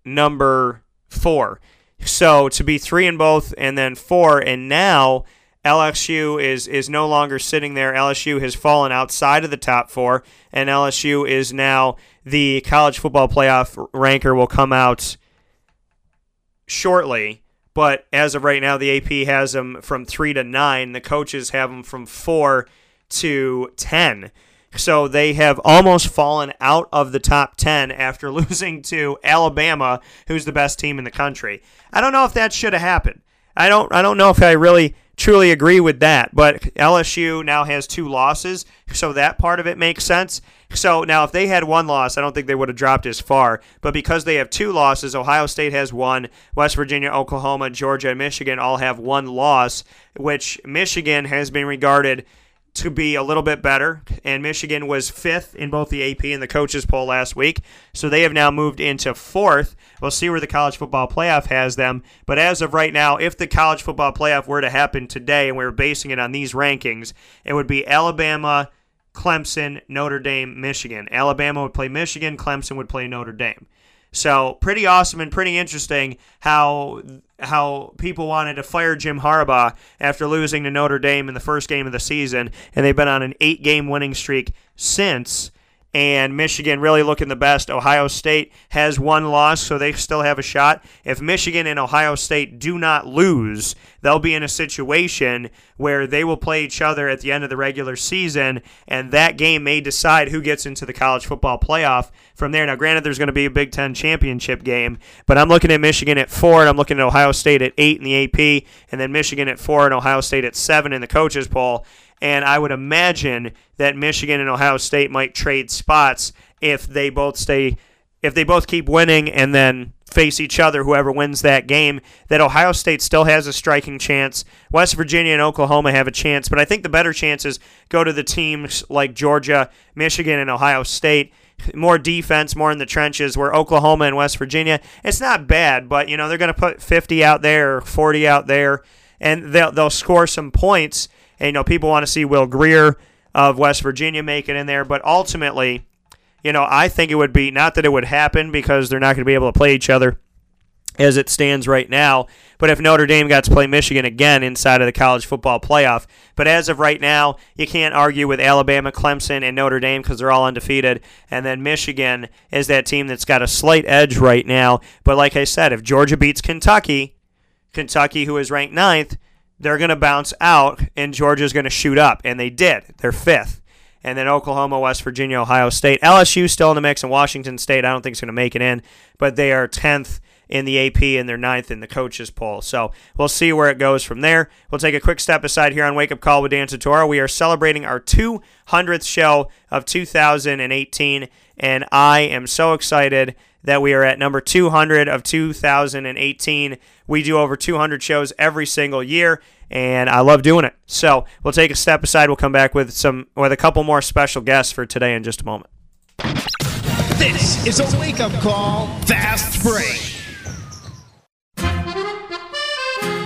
number four. So to be three in both and then four and now LSU is is no longer sitting there. LSU has fallen outside of the top four, and LSU is now the college football playoff ranker will come out shortly but as of right now, the AP has them from three to nine. The coaches have them from four to ten. So they have almost fallen out of the top 10 after losing to Alabama, who's the best team in the country. I don't know if that should have happened. I don't I don't know if I really truly agree with that, but LSU now has two losses, so that part of it makes sense. So now, if they had one loss, I don't think they would have dropped as far. But because they have two losses, Ohio State has one, West Virginia, Oklahoma, Georgia, and Michigan all have one loss, which Michigan has been regarded to be a little bit better, and Michigan was fifth in both the AP and the coaches poll last week. So they have now moved into fourth. We'll see where the college football playoff has them. But as of right now, if the college football playoff were to happen today, and we were basing it on these rankings, it would be Alabama, Clemson, Notre Dame, Michigan. Alabama would play Michigan, Clemson would play Notre Dame. So pretty awesome and pretty interesting how how people wanted to fire Jim Harbaugh after losing to Notre Dame in the first game of the season, and they've been on an eight game winning streak since and Michigan really looking the best. Ohio State has one loss, so they still have a shot. If Michigan and Ohio State do not lose, they'll be in a situation where they will play each other at the end of the regular season, and that game may decide who gets into the college football playoff from there. Now, granted, there's going to be a Big Ten championship game, but I'm looking at Michigan at four, and I'm looking at Ohio State at eight in the AP, and then Michigan at four, and Ohio State at seven in the coaches poll. And I would imagine that Michigan and Ohio State might trade spots if they both stay, if they both keep winning and then face each other, whoever wins that game, that Ohio State still has a striking chance. West Virginia and Oklahoma have a chance, but I think the better chances go to the teams like Georgia, Michigan, and Ohio State. More defense, more in the trenches, where Oklahoma and West Virginia, it's not bad, but you know they're going to put 50 out there, or 40 out there, and they'll they'll score some points. And, you know, people want to see Will Grier of West Virginia make it in there, but ultimately, you know, I think it would be not that it would happen because they're not going to be able to play each other as it stands right now. But if Notre Dame got to play Michigan again inside of the college football playoff, but as of right now, you can't argue with Alabama, Clemson, and Notre Dame because they're all undefeated. And then Michigan is that team that's got a slight edge right now. But like I said, if Georgia beats Kentucky, Kentucky, who is ranked ninth, they're going to bounce out and Georgia's going to shoot up. And they did. They're fifth. And then Oklahoma, West Virginia, Ohio State. LSU still in the mix, and Washington State, I don't think is going to make it in, but they are 10th in the AP and they're ninth in the coaches poll. So we'll see where it goes from there. We'll take a quick step aside here on Wake Up Call with Dan Tortora. We are celebrating our 200th show of 2018, and I am so excited that we are at number 200 of 2018. We do over 200 shows every single year, and I love doing it. So we'll take a step aside. We'll come back with some with a couple more special guests for today in just a moment. This is a wake up call, fast break.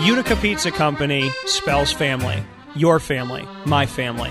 Utica Pizza Company spells family. Your family, my family,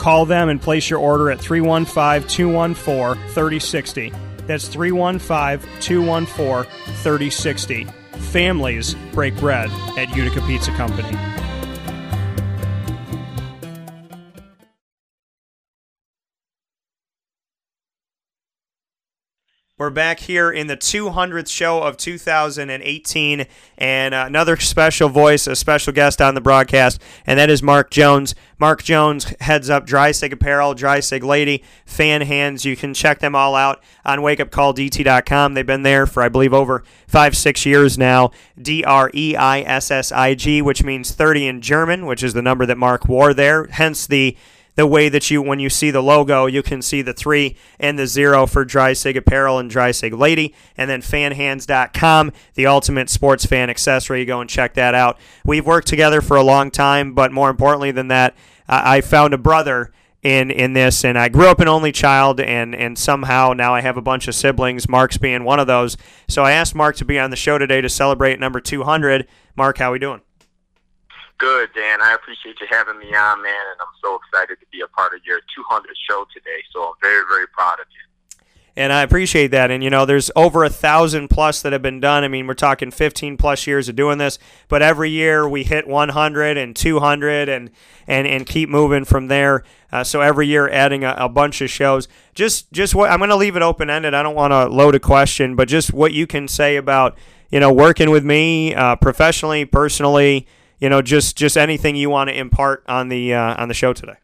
Call them and place your order at 315 214 3060. That's 315 214 3060. Families break bread at Utica Pizza Company. We're back here in the 200th show of 2018, and uh, another special voice, a special guest on the broadcast, and that is Mark Jones. Mark Jones heads up Dreissig Apparel, Dreissig Lady, Fan Hands. You can check them all out on wakeupcalldt.com. They've been there for, I believe, over five, six years now. D R E I S S I G, which means 30 in German, which is the number that Mark wore there, hence the the way that you, when you see the logo, you can see the three and the zero for Dreissig Apparel and Dreissig Lady. And then fanhands.com, the ultimate sports fan accessory. You go and check that out. We've worked together for a long time, but more importantly than that, I found a brother in in this and I grew up an only child and and somehow now I have a bunch of siblings Mark's being one of those so I asked Mark to be on the show today to celebrate number 200 Mark how we doing Good, Dan. I appreciate you having me on, man, and I'm so excited to be a part of your 200th show today. So I'm very, very proud of you. and I appreciate that. And you know, there's over a thousand plus that have been done. I mean, we're talking 15 plus years of doing this, but every year we hit 100 and 200 and and and keep moving from there. Uh, so every year adding a, a bunch of shows. Just just what I'm going to leave it open ended. I don't want to load a question, but just what you can say about you know working with me uh, professionally, personally. You know, just just anything you want to impart on the uh, on the show today.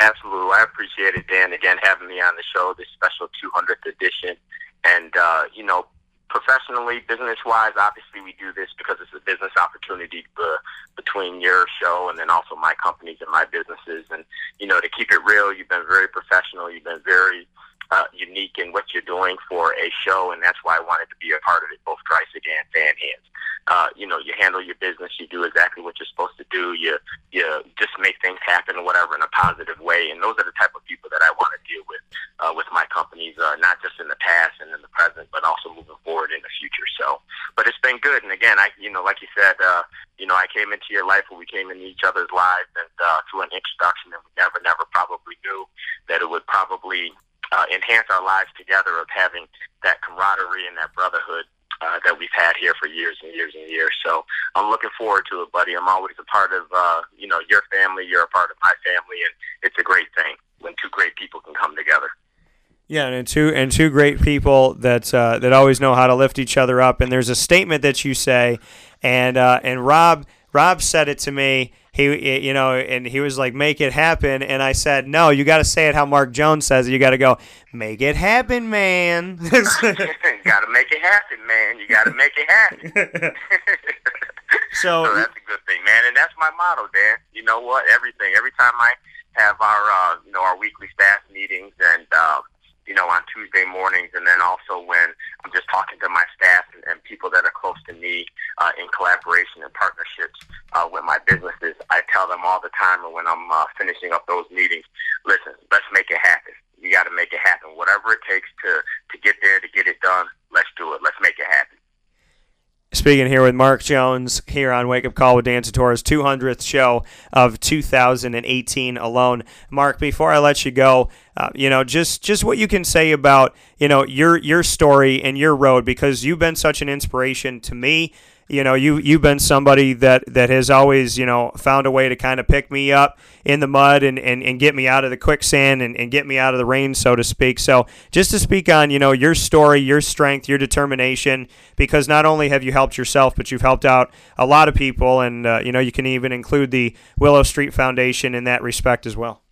Absolutely. I appreciate it, Dan, again, having me on the show, this special 200th edition. And, uh, you know, professionally, business wise, obviously we do this because it's a business opportunity uh, between your show and then also my companies and my businesses. And, you know, to keep it real, you've been very professional. You've been very uh, unique in what you're doing for a show, and that's why I wanted to be a part of it, both Dreissig and Fan Hands. Uh, you know, you handle your business, you do exactly what you're supposed to do, you you just make things happen whatever in a positive way, and those are the type of people that I want to deal with uh, with my companies, uh, not just in the past and in the present, but also moving forward in the future. So, but it's been good, and again, I you know, like you said, uh, you know, I came into your life when we came into each other's lives, and uh, through an introduction, and we never, never probably knew that it would probably uh, enhance our lives together of having that camaraderie and that brotherhood uh, that we've had here for years and years and years. So I'm looking forward to it, buddy. I'm always a part of, uh, you know, your family. You're a part of my family, and it's a great thing when two great people can come together. Yeah, and two and two great people that uh, that always know how to lift each other up. And there's a statement that you say, and uh, and Rob Rob said it to me. He you know, and he was like, "Make it happen," and I said, "No, you got to say it how Mark Jones says it. You got to go, make it happen, man." you got to make it happen, man. You got to make it happen. so, so that's a good thing, man, and that's my motto, Dan. You know what? Everything. Every time I have our uh, you know our weekly staff meetings and. Uh, you know, on Tuesday mornings, and then also when I'm just talking to my staff and, and people that are close to me uh, in collaboration and partnerships uh, with my businesses, I tell them all the time, and when I'm uh, finishing up those meetings, listen, let's make it happen. You got to make it happen. Whatever it takes to to get there, to get it done, let's do it. Let's make it happen. Speaking here with Mark Jones here on Wake Up Call with Dan Tortora's 200th show of 2018 alone. Mark, before I let you go, uh, you know, just just what you can say about you know your your story and your road because you've been such an inspiration to me you know you you've been somebody that that has always you know found a way to kind of pick me up in the mud and, and, and get me out of the quicksand and, and get me out of the rain so to speak. So just to speak on you know your story your strength your determination because not only have you helped yourself but you've helped out a lot of people and uh, you know you can even include the willow street foundation in that respect as well.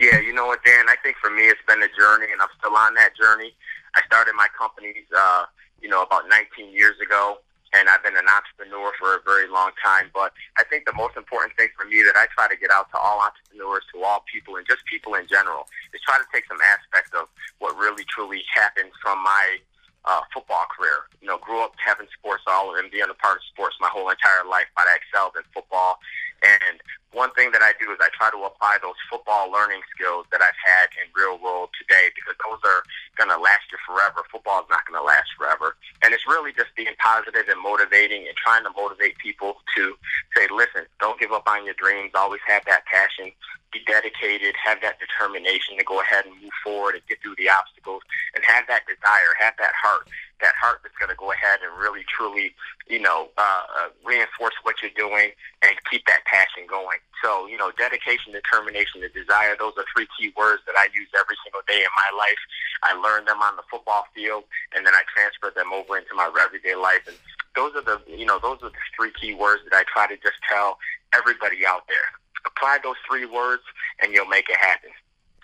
Yeah you know what dan? I think for me it's been a journey and i'm still on that journey. I started my companies uh, you know about 19 years ago and I've been an entrepreneur for a very long time. But I think the most important thing for me that I try to get out to all entrepreneurs, to all people, and just people in general, is try to take some aspects of what really truly happened from my uh, football career. You know, grew up having sports all and being a part of sports my whole entire life, but I excelled in football. And one thing that I do is I try to apply those football learning skills that I've had in real world today because those are going to last you forever. Football is not going to last forever. And it's really just being positive and motivating and trying to motivate people to say, listen, don't give up on your dreams. Always have that passion. Be dedicated. Have that determination to go ahead and move forward and get through the obstacles and have that desire, have that heart that heart that's going to go ahead and really truly, you know, uh, uh, reinforce what you're doing and keep that passion going. So, you know, dedication, determination, and desire, those are three key words that I use every single day in my life. I learned them on the football field and then I transferred them over into my everyday life. And those are the, you know, those are the three key words that I try to just tell everybody out there. Apply those three words and you'll make it happen.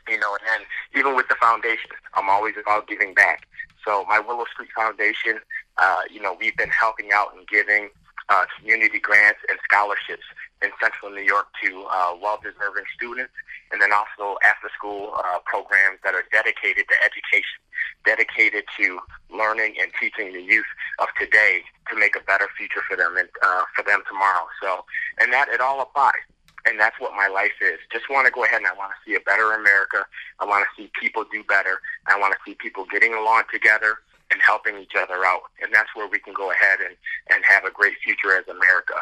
You know, and then even with the foundation, I'm always about giving back. So my Willow Street Foundation, uh, you know, we've been helping out and giving uh, community grants and scholarships in Central New York to uh, well-deserving students, and then also after-school uh, programs that are dedicated to education, dedicated to learning and teaching the youth of today to make a better future for them and uh, for them tomorrow. So, and that it all applies and that's what my life is. Just want to go ahead and I want to see a better America. I want to see people do better. I want to see people getting along together and helping each other out. And that's where we can go ahead and, and have a great future as America.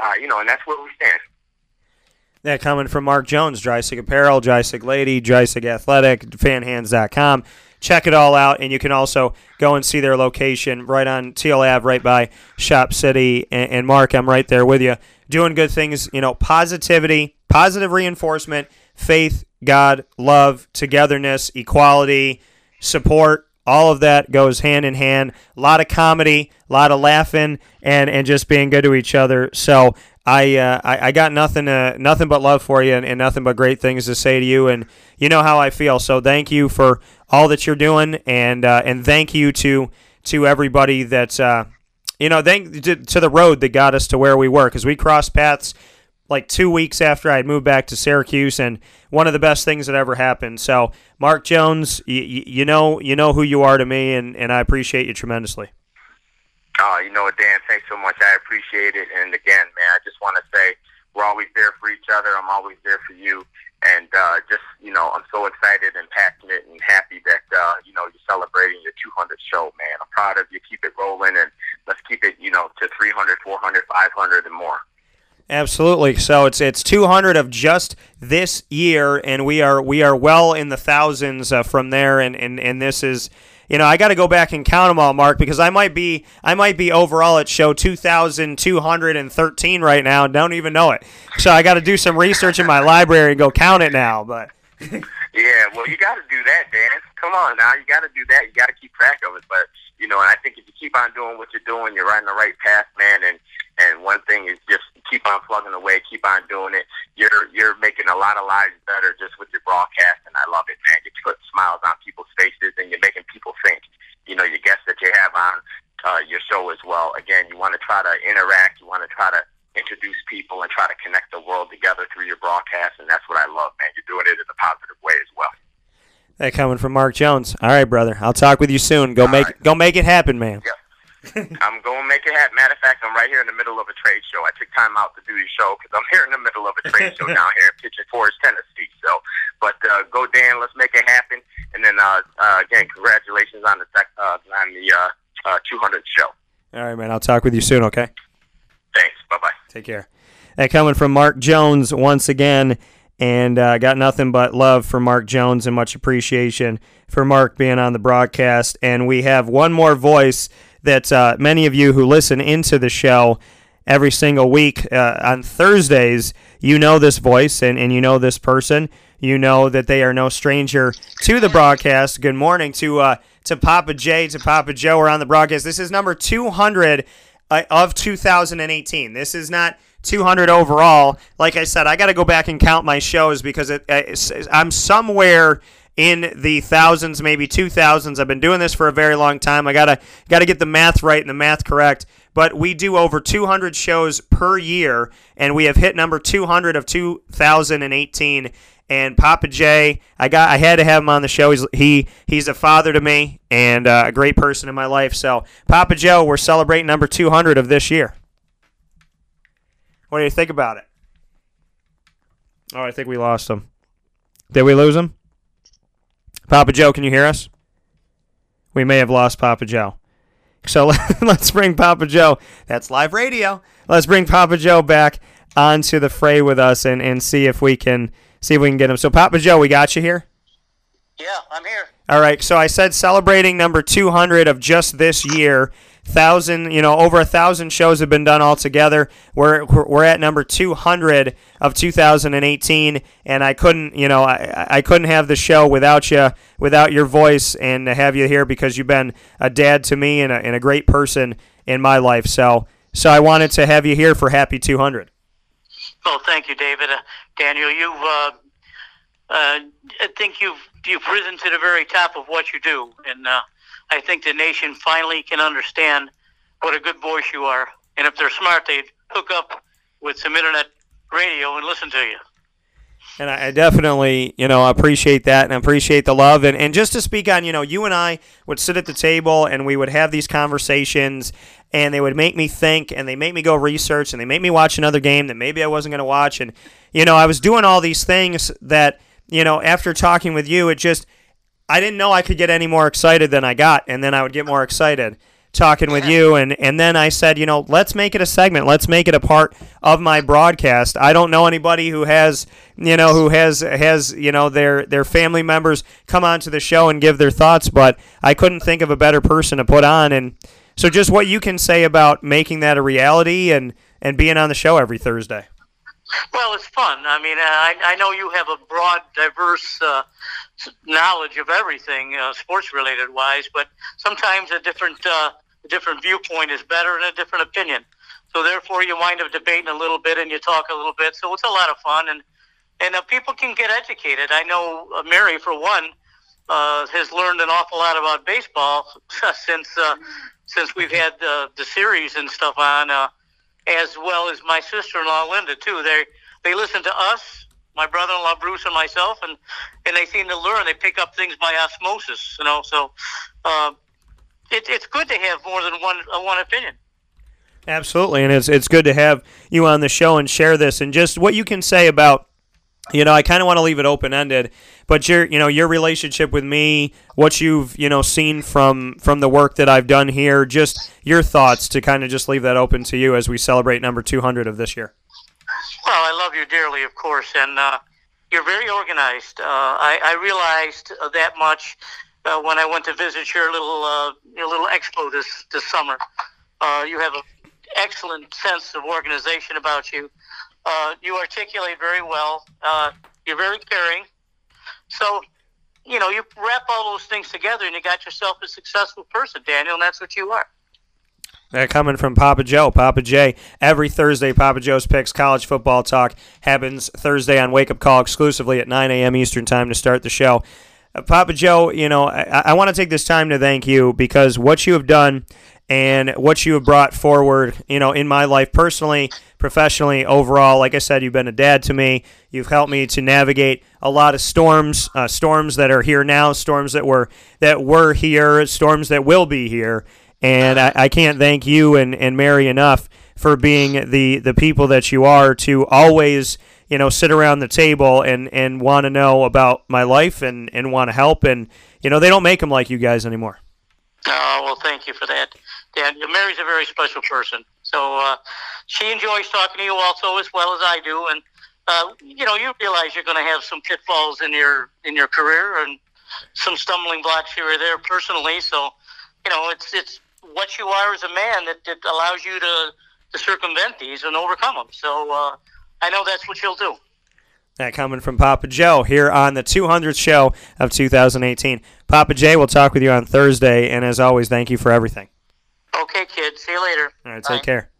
Uh, you know, and that's where we stand. That coming from Mark Jones, Dreissig Apparel, Dreissig Lady, Dreissig Athletic, fanhands.com. Check it all out, and you can also go and see their location right on Teal Ave, right by Shop City. And, and Mark, I'm right there with you doing good things. You know, positivity, positive reinforcement, faith, God, love, togetherness, equality, support. All of that goes hand in hand. A lot of comedy, a lot of laughing, and and just being good to each other. So I, uh, I I got nothing uh, nothing but love for you and, and nothing but great things to say to you. And you know how I feel. So thank you for all that you're doing. And uh, and thank you to to everybody that uh, you know thank to, to the road that got us to where we were. Because we crossed paths like two weeks after I had moved back to Syracuse and one of the best things that ever happened. So Mark Jones you, you know you know who you are to me and, and I appreciate you tremendously. Oh, you know what, Dan? Thanks so much. I appreciate it. And again, man, I just want to say we're always there for each other. I'm always there for you. And uh, just, you know, I'm so excited and passionate and happy that, uh, you know, you're celebrating your 200th show, man. I'm proud of you. Keep it rolling and let's keep it, you know, to 300, 400, 500 and more. Absolutely. So it's it's 200 of just this year, and we are we are well in the thousands uh, from there. And, and and this is, you know, I got to go back and count them all, Mark, because I might be I might be overall at show 2,213 right now. Don't even know it. So I got to do some research in my library and go count it now. But Yeah, well, you got to do that, Dan. Come on now, you got to do that. You got to keep track of it. But you know, and I think if you keep on doing what you're doing, you're right on the right path, man. And and one thing is just keep on plugging away, keep on doing it. You're you're making a lot of lives better just with your broadcast, and I love it, man. You're putting smiles on people's faces, and you're making people think. You know, your guests that you have on uh, your show as well. Again, you want to try to interact. You want to try to introduce people and try to connect the world together through your broadcast, and that's what I love, man. You're doing it in a positive way as well. that coming from Mark Jones. All right, brother. I'll talk with you soon. Go make go make it happen, man. I'm going to make it happen. Matter of fact, I'm right here in the middle of a trade show. I took time out to do the show because I'm here in the middle of a trade show down here in Pigeon Forge, Tennessee. So, but uh, go Dan, let's make it happen. And then uh, uh, again, congratulations on the uh, on the uh, uh, 200th show. All right, man. I'll talk with you soon. Okay. Thanks. Bye bye. Take care. That coming from Mark Jones once again, and uh, got nothing but love for Mark Jones and much appreciation for Mark being on the broadcast. And we have one more voice that uh, many of you who listen into the show every single week uh, on Thursdays, you know this voice and, and you know this person. You know that they are no stranger to the broadcast. Good morning to uh, to Papa Jay, to Papa Joe. We're on the broadcast. This is number 200 uh, of 2018. This is not 200 overall. Like I said, I got to go back and count my shows because it, I'm somewhere in the thousands, maybe two thousands. I've been doing this for a very long time. I gotta gotta get the math right and the math correct. But we do over 200 shows per year, and we have hit number 200 of 2018. And Papa J, I got I had to have him on the show. He's he he's a father to me and uh, a great person in my life. So Papa Joe, we're celebrating number 200 of this year. What do you think about it? Oh, I think we lost him. Did we lose him? Papa Joe, can you hear us? We may have lost Papa Joe. So let's bring Papa Joe. That's live radio. Let's bring Papa Joe back onto the fray with us and, and see if we can see if we can get him. So Papa Joe, we got you here. Yeah, I'm here. All right. So I said celebrating number 200 of just this year. Thousand, you know, over a thousand shows have been done altogether. We're we're at number 200 of 2018, and I couldn't, you know, I I couldn't have the show without you, without your voice, and to have you here because you've been a dad to me and a, and a great person in my life. So so I wanted to have you here for Happy 200. Well, thank you, David. Uh, Daniel, you've, uh, uh, I think you've you've risen to the very top of what you do, and uh, I think the nation finally can understand what a good voice you are. And if they're smart, they'd hook up with some internet radio and listen to you. And I definitely, you know, appreciate that and appreciate the love. And, and just to speak on, you know, you and I would sit at the table and we would have these conversations and they would make me think and they make me go research and they make me watch another game that maybe I wasn't going to watch. And, you know, I was doing all these things that, you know, after talking with you, it just, I didn't know I could get any more excited than I got. And then I would get more excited talking with you and and then I said, you know, let's make it a segment. Let's make it a part of my broadcast. I don't know anybody who has, you know, who has has, you know, their their family members come onto the show and give their thoughts, but I couldn't think of a better person to put on and so just what you can say about making that a reality and and being on the show every Thursday. Well, it's fun. I mean, I, I know you have a broad, diverse uh, knowledge of everything, uh, sports related wise, but sometimes a different uh, different viewpoint is better and a different opinion. So therefore, you wind up debating a little bit and you talk a little bit. So it's a lot of fun, and and uh, people can get educated. I know uh, Mary, for one, uh, has learned an awful lot about baseball since uh, since we've had the series and stuff on, as well as my sister-in-law Linda too. They they listen to us, my brother-in-law Bruce and myself, and and they seem to learn. They pick up things by osmosis, you know. So uh, it, it's good to have more than one uh, one opinion. Absolutely, and it's it's good to have you on the show and share this and just what you can say about. You know, I kind of want to leave it open ended, but your you know your relationship with me, what you've you know seen from from the work that I've done here, just your thoughts to kind of just leave that open to you as we celebrate number two hundred of this year. Well, I love you dearly, of course, and uh, you're very organized. Uh, I, I realized uh, that much uh, when I went to visit your little uh, your little expo this this summer. Uh, you have an excellent sense of organization about you. You articulate very well. You're very caring. So, you know, you wrap all those things together, and you got yourself a successful person, Daniel, and that's what you are. That coming from Papa Joe. Papa J. Every Thursday, Papa Joe's Picks College Football Talk happens Thursday on Wake Up Call exclusively at 9 a.m. Eastern Time to start the show. Uh, Papa Joe, you know, I, I want to take this time to thank you because what you have done and what you have brought forward, you know, in my life personally, professionally, overall. Like I said, you've been a dad to me. You've helped me to navigate a lot of storms, uh, storms that are here now, storms that were that were here, storms that will be here. And I, I can't thank you and, and Mary enough for being the, the people that you are to always, you know, sit around the table and, and want to know about my life and, and want to help. And, you know, they don't make them like you guys anymore. Oh, well, thank you for that. Daniel, Mary's a very special person. So uh, she enjoys talking to you also as well as I do. And, uh, you know, you realize you're going to have some pitfalls in your in your career and some stumbling blocks here or there personally. So, you know, it's it's what you are as a man that, that allows you to, to circumvent these and overcome them. So uh, I know that's what you'll do. That coming from Papa Joe here on the 200th show of 2018. Papa J, we'll talk with you on Thursday. And as always, thank you for everything. Okay, kid. See you later. All right, take care.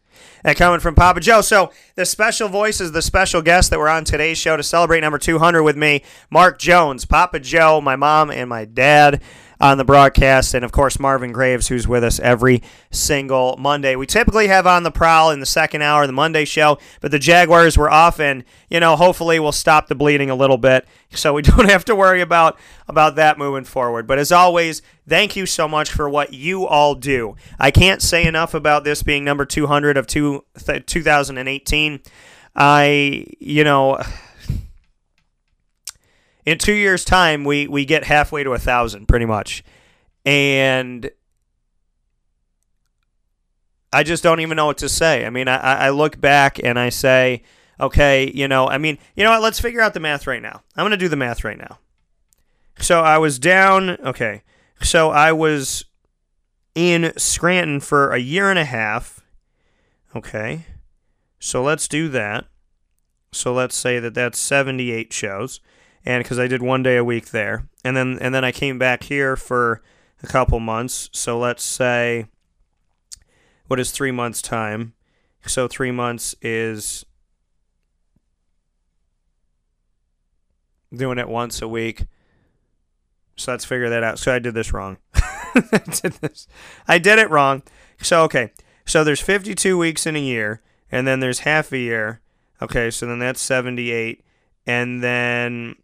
And coming from Papa Joe. So the special voice is the special guest that were on today's show to celebrate number 200 with me, Mark Jones, Papa Joe, my mom, and my dad on the broadcast, and of course Marvin Graves, who's with us every single Monday. We typically have on the prowl in the second hour of the Monday show, but the Jaguars were off, and you know hopefully we'll stop the bleeding a little bit, so we don't have to worry about about that moving forward. But as always, thank you so much for what you all do. I can't say enough about this being number 200 of two, 2018. I, you know in two years' time, we we get halfway to a thousand, pretty much, and I just don't even know what to say. I mean, I, I look back and I say, okay, you know, I mean, you know what? Let's figure out the math right now. I'm to do the math right now. So I was down. Okay, so I was in Scranton for a year and a half. Okay, so let's do that. So let's say that that's 78 shows and because I did one day a week there, and then and then I came back here for a couple months. So let's say, what is three months time? So three months is doing it once a week. So let's figure that out. So I did this wrong. I did this. I did it wrong. So okay. So there's 52 weeks in a year, and then there's half a year. Okay, so then that's 78, and then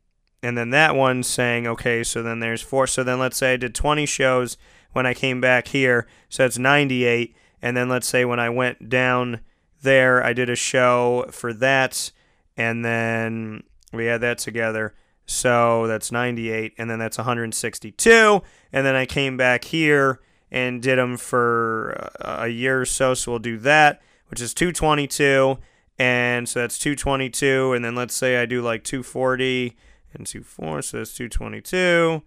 and then that one saying, okay, so then there's four. So then let's say I did 20 shows when I came back here, so that's 98. And then let's say when I went down there, I did a show for that, and then we had that together. So that's 98, and then that's 162. And then I came back here and did them for a year or so. So we'll do that, which is 222. And so that's 222. And then let's say I do like 240 and two four, so that's 222.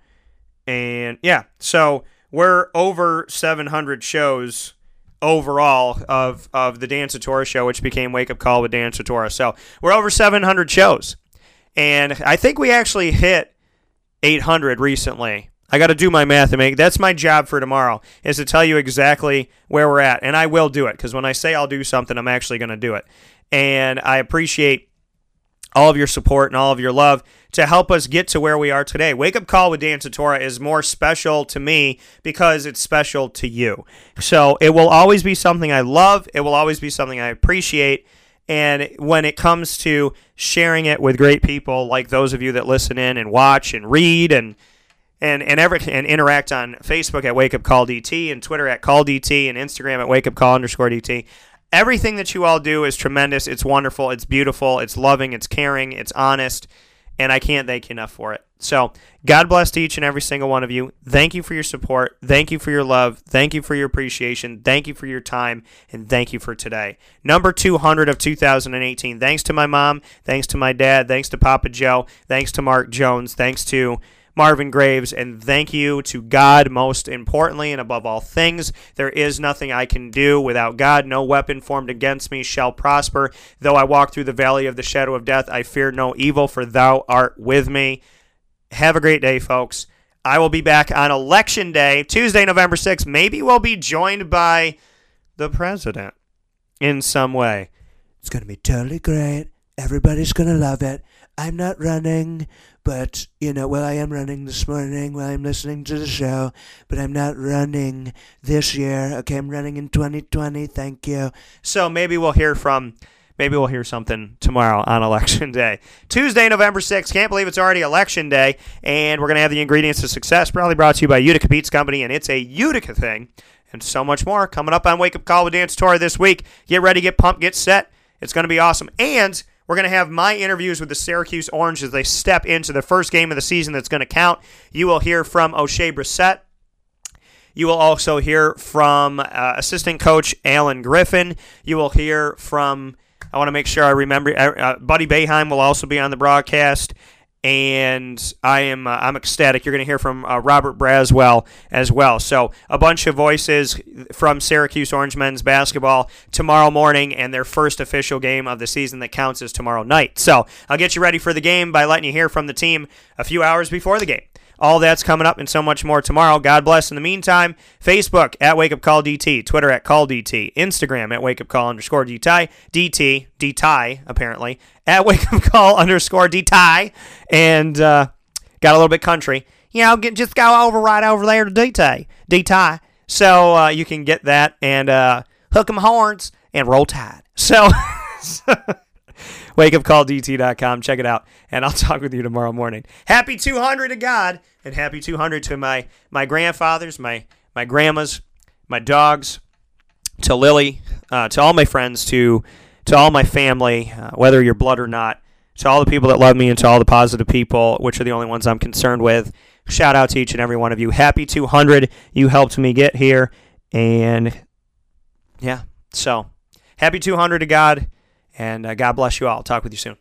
And yeah, so we're over 700 shows overall of of the Dan Tortora show, which became Wake Up Call with Dan Tortora. So we're over 700 shows, and I think we actually hit 800 recently I got to do my math and make that's my job for tomorrow is to tell you exactly where we're at, and I will do it because when I say I'll do something, I'm actually going to do it. And I appreciate all of your support and all of your love to help us get to where we are today. Wake Up Call with Dan Tortora is more special to me because it's special to you. So it will always be something I love. It will always be something I appreciate. And when it comes to sharing it with great people like those of you that listen in and watch and read and and and every and interact on Facebook at Wake Up Call DT and Twitter at Call DT and Instagram at Wake Up Call underscore DT. Everything that you all do is tremendous. It's wonderful. It's beautiful. It's loving. It's caring. It's honest. And I can't thank you enough for it. So, God bless to each and every single one of you. Thank you for your support. Thank you for your love. Thank you for your appreciation. Thank you for your time. And thank you for today. Number 200 of 2018. Thanks to my mom. Thanks to my dad. Thanks to Papa Joe. Thanks to Mark Jones. Thanks to Marvin Graves, and thank you to God most importantly and above all things. There is nothing I can do without God. No weapon formed against me shall prosper. Though I walk through the valley of the shadow of death, I fear no evil, for thou art with me. Have a great day, folks. I will be back on election day, Tuesday, November 6th. Maybe we'll be joined by the president in some way. It's going to be totally great. Everybody's going to love it. I'm not running, but, you know, well, I am running this morning while I'm listening to the show, but I'm not running this year. Okay, I'm running in 2020. Thank you. So maybe we'll hear from. Maybe we'll hear something tomorrow on election day. Tuesday, November 6th. Can't believe it's already election day. And we're to have the ingredients to success, probably brought to you by Utica Pizza Company. And it's a Utica thing. And so much more coming up on Wake Up Call with Dan Tortora this week. Get ready, get pumped, get set. It's to be awesome. And we're going to have my interviews with the Syracuse Orange as they step into the first game of the season that's going to count. You will hear from Oshae Brissett. You will also hear from uh, assistant coach Allen Griffin. You will hear from, I want to make sure I remember, uh, Buddy Boeheim will also be on the broadcast and I am uh, I'm ecstatic. You're going to hear from uh, Robert Braswell as well. So a bunch of voices from Syracuse Orange men's basketball tomorrow morning, and their first official game of the season that counts is tomorrow night. So I'll get you ready for the game by letting you hear from the team a few hours before the game. All that's coming up and so much more tomorrow. God bless. In the meantime, Facebook at Wake Up Call DT, Twitter at Call DT, Instagram at Wake Up Call underscore DT, DT, DT, apparently, at Wake Up Call underscore DT, and uh, got a little bit country. You know, get, just go over right over there to DT, DT. So uh, you can get that and uh, hook 'em horns and roll tide. So. wakeupcalldt.com. Check it out, and I'll talk with you tomorrow morning. Happy 200 to God, and happy 200 to my my grandfathers, my my grandmas, my dogs, to Lily, uh, to all my friends, to to all my family, uh, whether you're blood or not, to all the people that love me, and to all the positive people, which are the only ones I'm concerned with. Shout out to each and every one of you. Happy 200. You helped me get here, and yeah, so happy 200 to God. And uh, God bless you all. Talk with you soon.